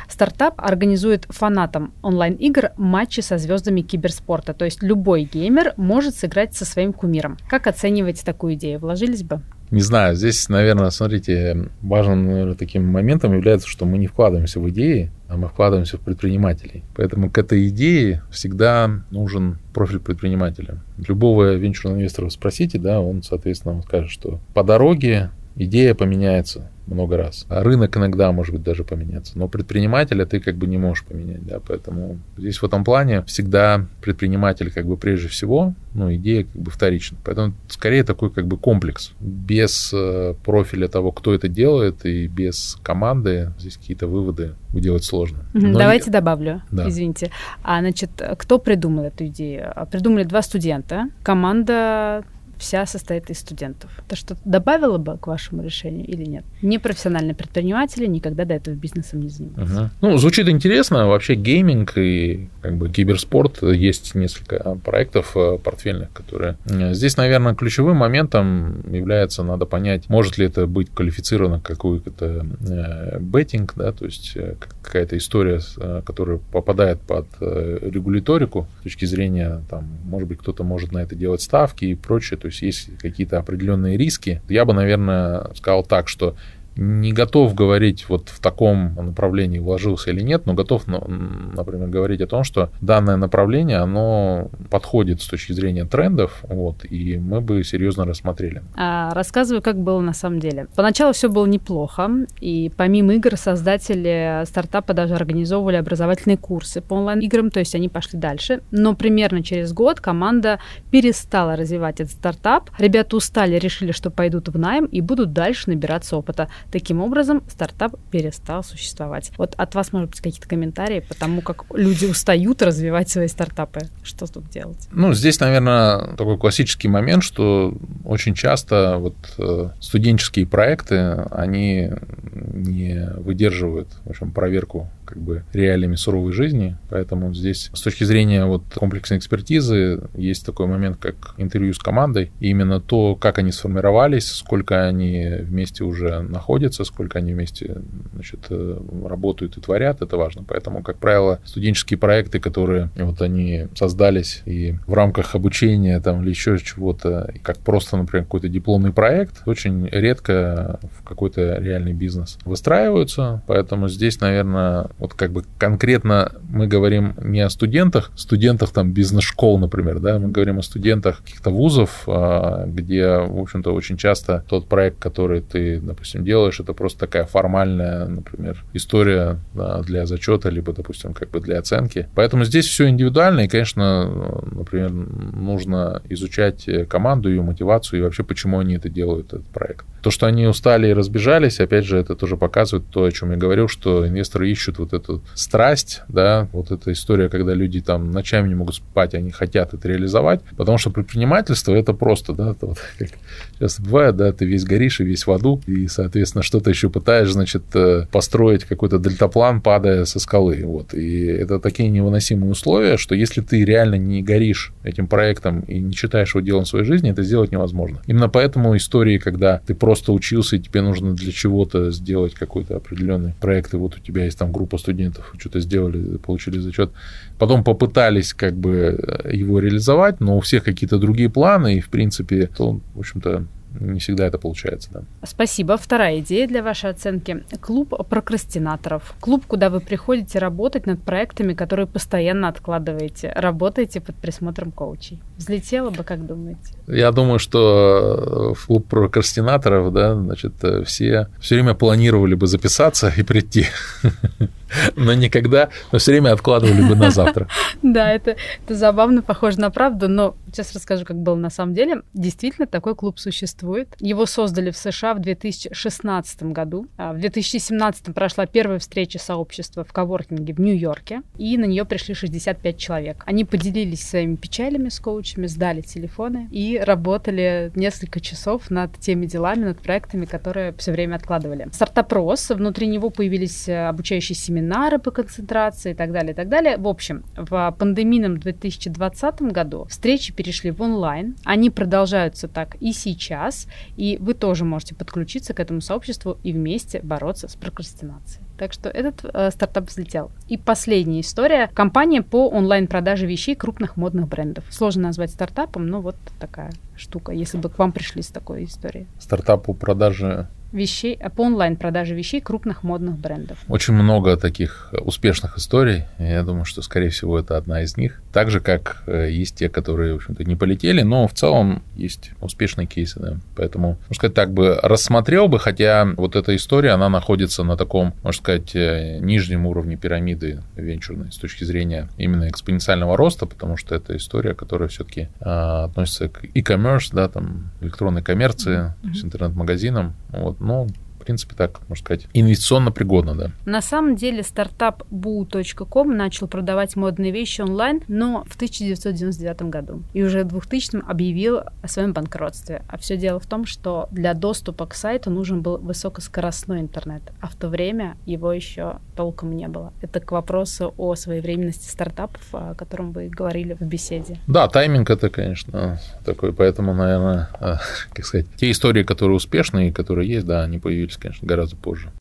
S5: Стартап организует фанатам онлайн-игр матчи со звездами киберспорта. То есть любой геймер может сыграть со своим кумиром. Как оцениваете такую идею? Вложились бы?
S2: Не знаю, здесь, наверное, смотрите, важным наверное, таким моментом является, что мы не вкладываемся в идеи, а мы вкладываемся в предпринимателей. Поэтому к этой идее всегда нужен профиль предпринимателя. Любого венчурного инвестора спросите, да, он, соответственно, скажет, что по дороге идея поменяется много раз. А рынок иногда может быть даже поменяться. Но предпринимателя ты как бы не можешь поменять, да, поэтому здесь в этом плане всегда предприниматель как бы прежде всего, ну, идея как бы вторична. Поэтому скорее такой как бы комплекс. Без э, профиля того, кто это делает, и без команды здесь какие-то выводы делать сложно.
S5: Но Давайте я... добавлю, да. извините. А, значит, кто придумал эту идею? Придумали два студента. Команда вся состоит из студентов. Это что-то добавило бы к вашему решению или нет? Непрофессиональные предприниматели никогда до этого бизнесом не занимались.
S2: Угу. Ну, звучит интересно. Вообще гейминг и как бы киберспорт. Есть несколько проектов э, портфельных, которые... Э, здесь, наверное, ключевым моментом является, надо понять, может ли это быть квалифицировано как какой-то э, беттинг, да, то есть какая-то история, которая попадает под регуляторику с точки зрения, там, может быть, кто-то может на это делать ставки и прочее. То есть какие-то определенные риски. Я бы, наверное, сказал так, что не готов говорить вот в таком направлении вложился или нет, но готов, например, говорить о том, что данное направление, оно подходит с точки зрения трендов, вот, и мы бы серьезно рассмотрели.
S5: А, рассказываю, как было на самом деле. Поначалу все было неплохо, и помимо игр создатели стартапа даже организовывали образовательные курсы по онлайн-играм, то есть они пошли дальше. Но примерно через год команда перестала развивать этот стартап. Ребята устали, решили, что пойдут в найм и будут дальше набираться опыта. Таким образом, стартап перестал существовать. Вот от вас, может быть, какие-то комментарии по тому, как люди устают развивать свои стартапы. Что тут делать?
S2: Ну, здесь, наверное, такой классический момент, что очень часто вот э, студенческие проекты, они не выдерживают, в общем, проверку как бы реалиями суровой жизни. Поэтому здесь с точки зрения вот комплексной экспертизы есть такой момент, как интервью с командой. И именно то, как они сформировались, сколько они вместе уже находятся, сколько они вместе значит, э, работают и творят, это важно. Поэтому, как правило, студенческие проекты, которые вот они создались и в рамках обучения там или еще чего-то, как просто, например, какой-то дипломный проект, очень редко в какой-то реальный бизнес выстраиваются. Поэтому здесь, наверное, вот как бы конкретно мы говорим не о студентах, студентах там бизнес-школ, например, да, мы говорим о студентах каких-то вузов, а, где, в общем-то, очень часто тот проект, который ты, допустим, делаешь, это просто такая формальная, например, история для зачета, либо, допустим, как бы для оценки. Поэтому здесь все индивидуально, и, конечно, например, нужно изучать команду, ее мотивацию и вообще, почему они это делают, этот проект. То, что они устали и разбежались, опять же, это тоже показывает то, о чем я говорил, что инвесторы ищут вот эту страсть, да, вот эта история, когда люди там ночами не могут спать, они хотят это реализовать, потому что предпринимательство это просто, да, это вот как сейчас бывает, да, ты весь горишь и весь в аду, и, соответственно, что-то еще пытаешь, значит, э, построить какой-то дельтаплан, падая со скалы, вот, и это такие невыносимые условия, что если ты реально не горишь этим проектом и не считаешь его делом своей жизни, это сделать невозможно. Именно поэтому истории, когда ты просто учился, и тебе нужно для чего-то сделать какой-то определенный проект, и вот у тебя есть там группа студентов, что-то сделали, получили зачет. Потом попытались как бы его реализовать, но у всех какие-то другие планы, и, в принципе, то, в общем-то, не всегда это получается. Да.
S5: Спасибо. Вторая идея для вашей оценки. Клуб прокрастинаторов. Клуб, куда вы приходите работать над проектами, которые постоянно откладываете. Работаете под присмотром коучей. Взлетело бы, как думаете?
S2: Я думаю, что в клуб прокрастинаторов, да, значит, все все время планировали бы записаться и прийти. но никогда, но все время откладывали бы на завтра.
S5: Да, это, это забавно, похоже на правду, но сейчас расскажу, как было на самом деле. Действительно, такой клуб существует. Его создали в США в 2016 году. А в 2017 прошла первая встреча сообщества в коворкинге в Нью-Йорке, и на нее пришли 65 человек. Они поделились своими печалями с коучами, сдали телефоны и работали несколько часов над теми делами, над проектами, которые все время откладывали. Стартап рос, внутри него появились э, обучающие семинары по концентрации и так далее, и так далее. В общем, в пандемийном 2020 году встречи перешли в онлайн. Они продолжаются так и сейчас. И вы тоже можете подключиться к этому сообществу и вместе бороться с прокрастинацией. Так что этот э, стартап взлетел. И последняя история. Компания по онлайн-продаже вещей крупных модных брендов. Сложно назвать стартапом, но вот такая штука, если бы к вам пришли с такой историей.
S2: Стартап по продаже
S5: вещей, э, по онлайн-продаже вещей крупных модных брендов.
S2: Очень много таких успешных историй. Я думаю, что, скорее всего, это одна из них. Так же, как э, есть те, которые, в общем-то, не полетели, но в целом есть успешные кейсы, да. Поэтому, можно сказать, так бы рассмотрел бы, хотя вот эта история, она находится на таком, можно сказать, э, нижнем уровне пирамиды венчурной с точки зрения именно экспоненциального роста, потому что это история, которая все-таки а, относится к e-commerce, да, там, электронной коммерции, mm-hmm. с интернет-магазином. Вот ну, в принципе, так, можно сказать, инвестиционно пригодно, да.
S5: На самом деле стартап boo.com начал продавать модные вещи онлайн, но в 1999 году. И уже в 2000 объявил о своем банкротстве. А все дело в том, что для доступа к сайту нужен был высокоскоростной интернет, а в то время его еще толком не было. Это к вопросу о своевременности стартапов, о котором вы говорили в беседе.
S2: Да, тайминг это, конечно, такой, поэтому, наверное, э, как сказать, те истории, которые успешные, которые есть, да, они появились появились, конечно, гораздо позже.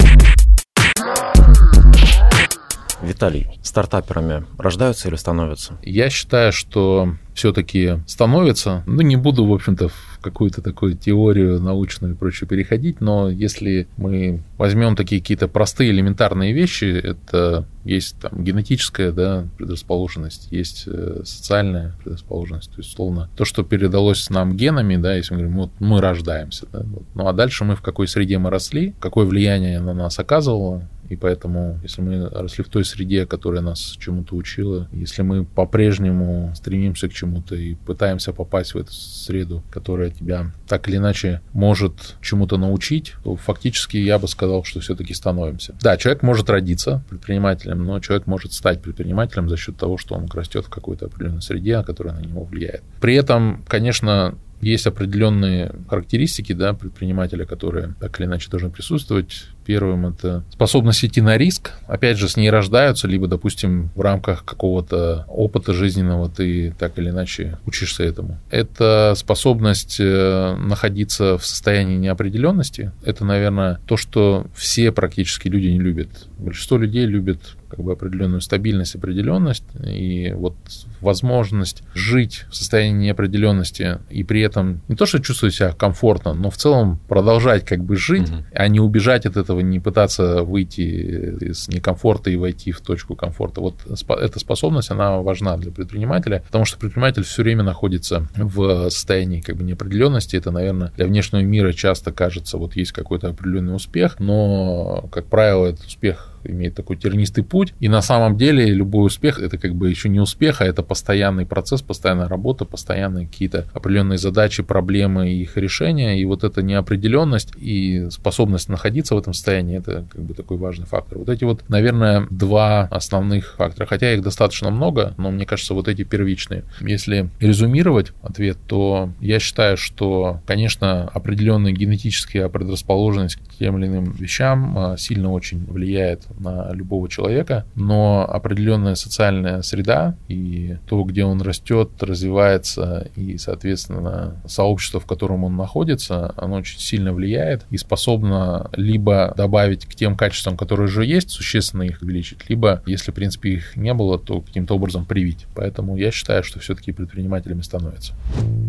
S1: Виталий, стартаперами рождаются или становятся?
S2: Я считаю, что все-таки становятся. Ну, не буду, в общем-то, какую-то такую теорию научную и прочее переходить, но если мы возьмем такие какие-то простые элементарные вещи, это есть там генетическая да, предрасположенность, есть э, социальная предрасположенность, то есть, условно, то, что передалось нам генами, да, если мы говорим, вот мы рождаемся, да, вот. ну а дальше мы в какой среде мы росли, какое влияние на нас оказывало, и поэтому, если мы росли в той среде, которая нас чему-то учила, если мы по-прежнему стремимся к чему-то и пытаемся попасть в эту среду, которая тебя так или иначе может чему-то научить, то фактически я бы сказал, что все-таки становимся. Да, человек может родиться предпринимателем, но человек может стать предпринимателем за счет того, что он растет в какой-то определенной среде, которая на него влияет. При этом, конечно, есть определенные характеристики да, предпринимателя, которые так или иначе должны присутствовать. Первым это способность идти на риск. Опять же, с ней рождаются, либо, допустим, в рамках какого-то опыта жизненного ты так или иначе учишься этому. Это способность э, находиться в состоянии неопределенности. Это, наверное, то, что все практически люди не любят. Большинство людей любят как бы определенную стабильность, определенность, и вот возможность жить в состоянии неопределенности и при этом не то, что чувствовать себя комфортно, но в целом продолжать как бы жить, угу. а не убежать от этого, не пытаться выйти из некомфорта и войти в точку комфорта. Вот эта способность, она важна для предпринимателя, потому что предприниматель все время находится в состоянии как бы неопределенности. Это, наверное, для внешнего мира часто кажется, вот есть какой-то определенный успех, но, как правило, этот успех имеет такой тернистый путь. И на самом деле любой успех это как бы еще не успех, а это постоянный процесс, постоянная работа, постоянные какие-то определенные задачи, проблемы и их решения. И вот эта неопределенность и способность находиться в этом состоянии, это как бы такой важный фактор. Вот эти вот, наверное, два основных фактора. Хотя их достаточно много, но мне кажется, вот эти первичные. Если резюмировать ответ, то я считаю, что, конечно, определенная генетическая предрасположенность к тем или иным вещам а, сильно очень влияет на любого человека, но определенная социальная среда и то, где он растет, развивается и, соответственно, сообщество, в котором он находится, оно очень сильно влияет и способно либо добавить к тем качествам, которые уже есть, существенно их увеличить, либо, если, в принципе, их не было, то каким-то образом привить. Поэтому я считаю, что все-таки предпринимателями становятся.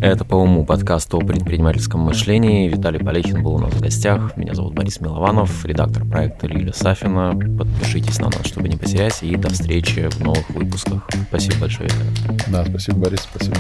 S1: Это по уму подкаст о предпринимательском мышлении. Виталий Полехин был у нас в гостях. Меня зовут Борис Милованов, редактор проекта Лиля Сафина. Подпишитесь на нас, чтобы не потерять. И до встречи в новых выпусках. Спасибо большое,
S2: Да, спасибо, Борис. Спасибо.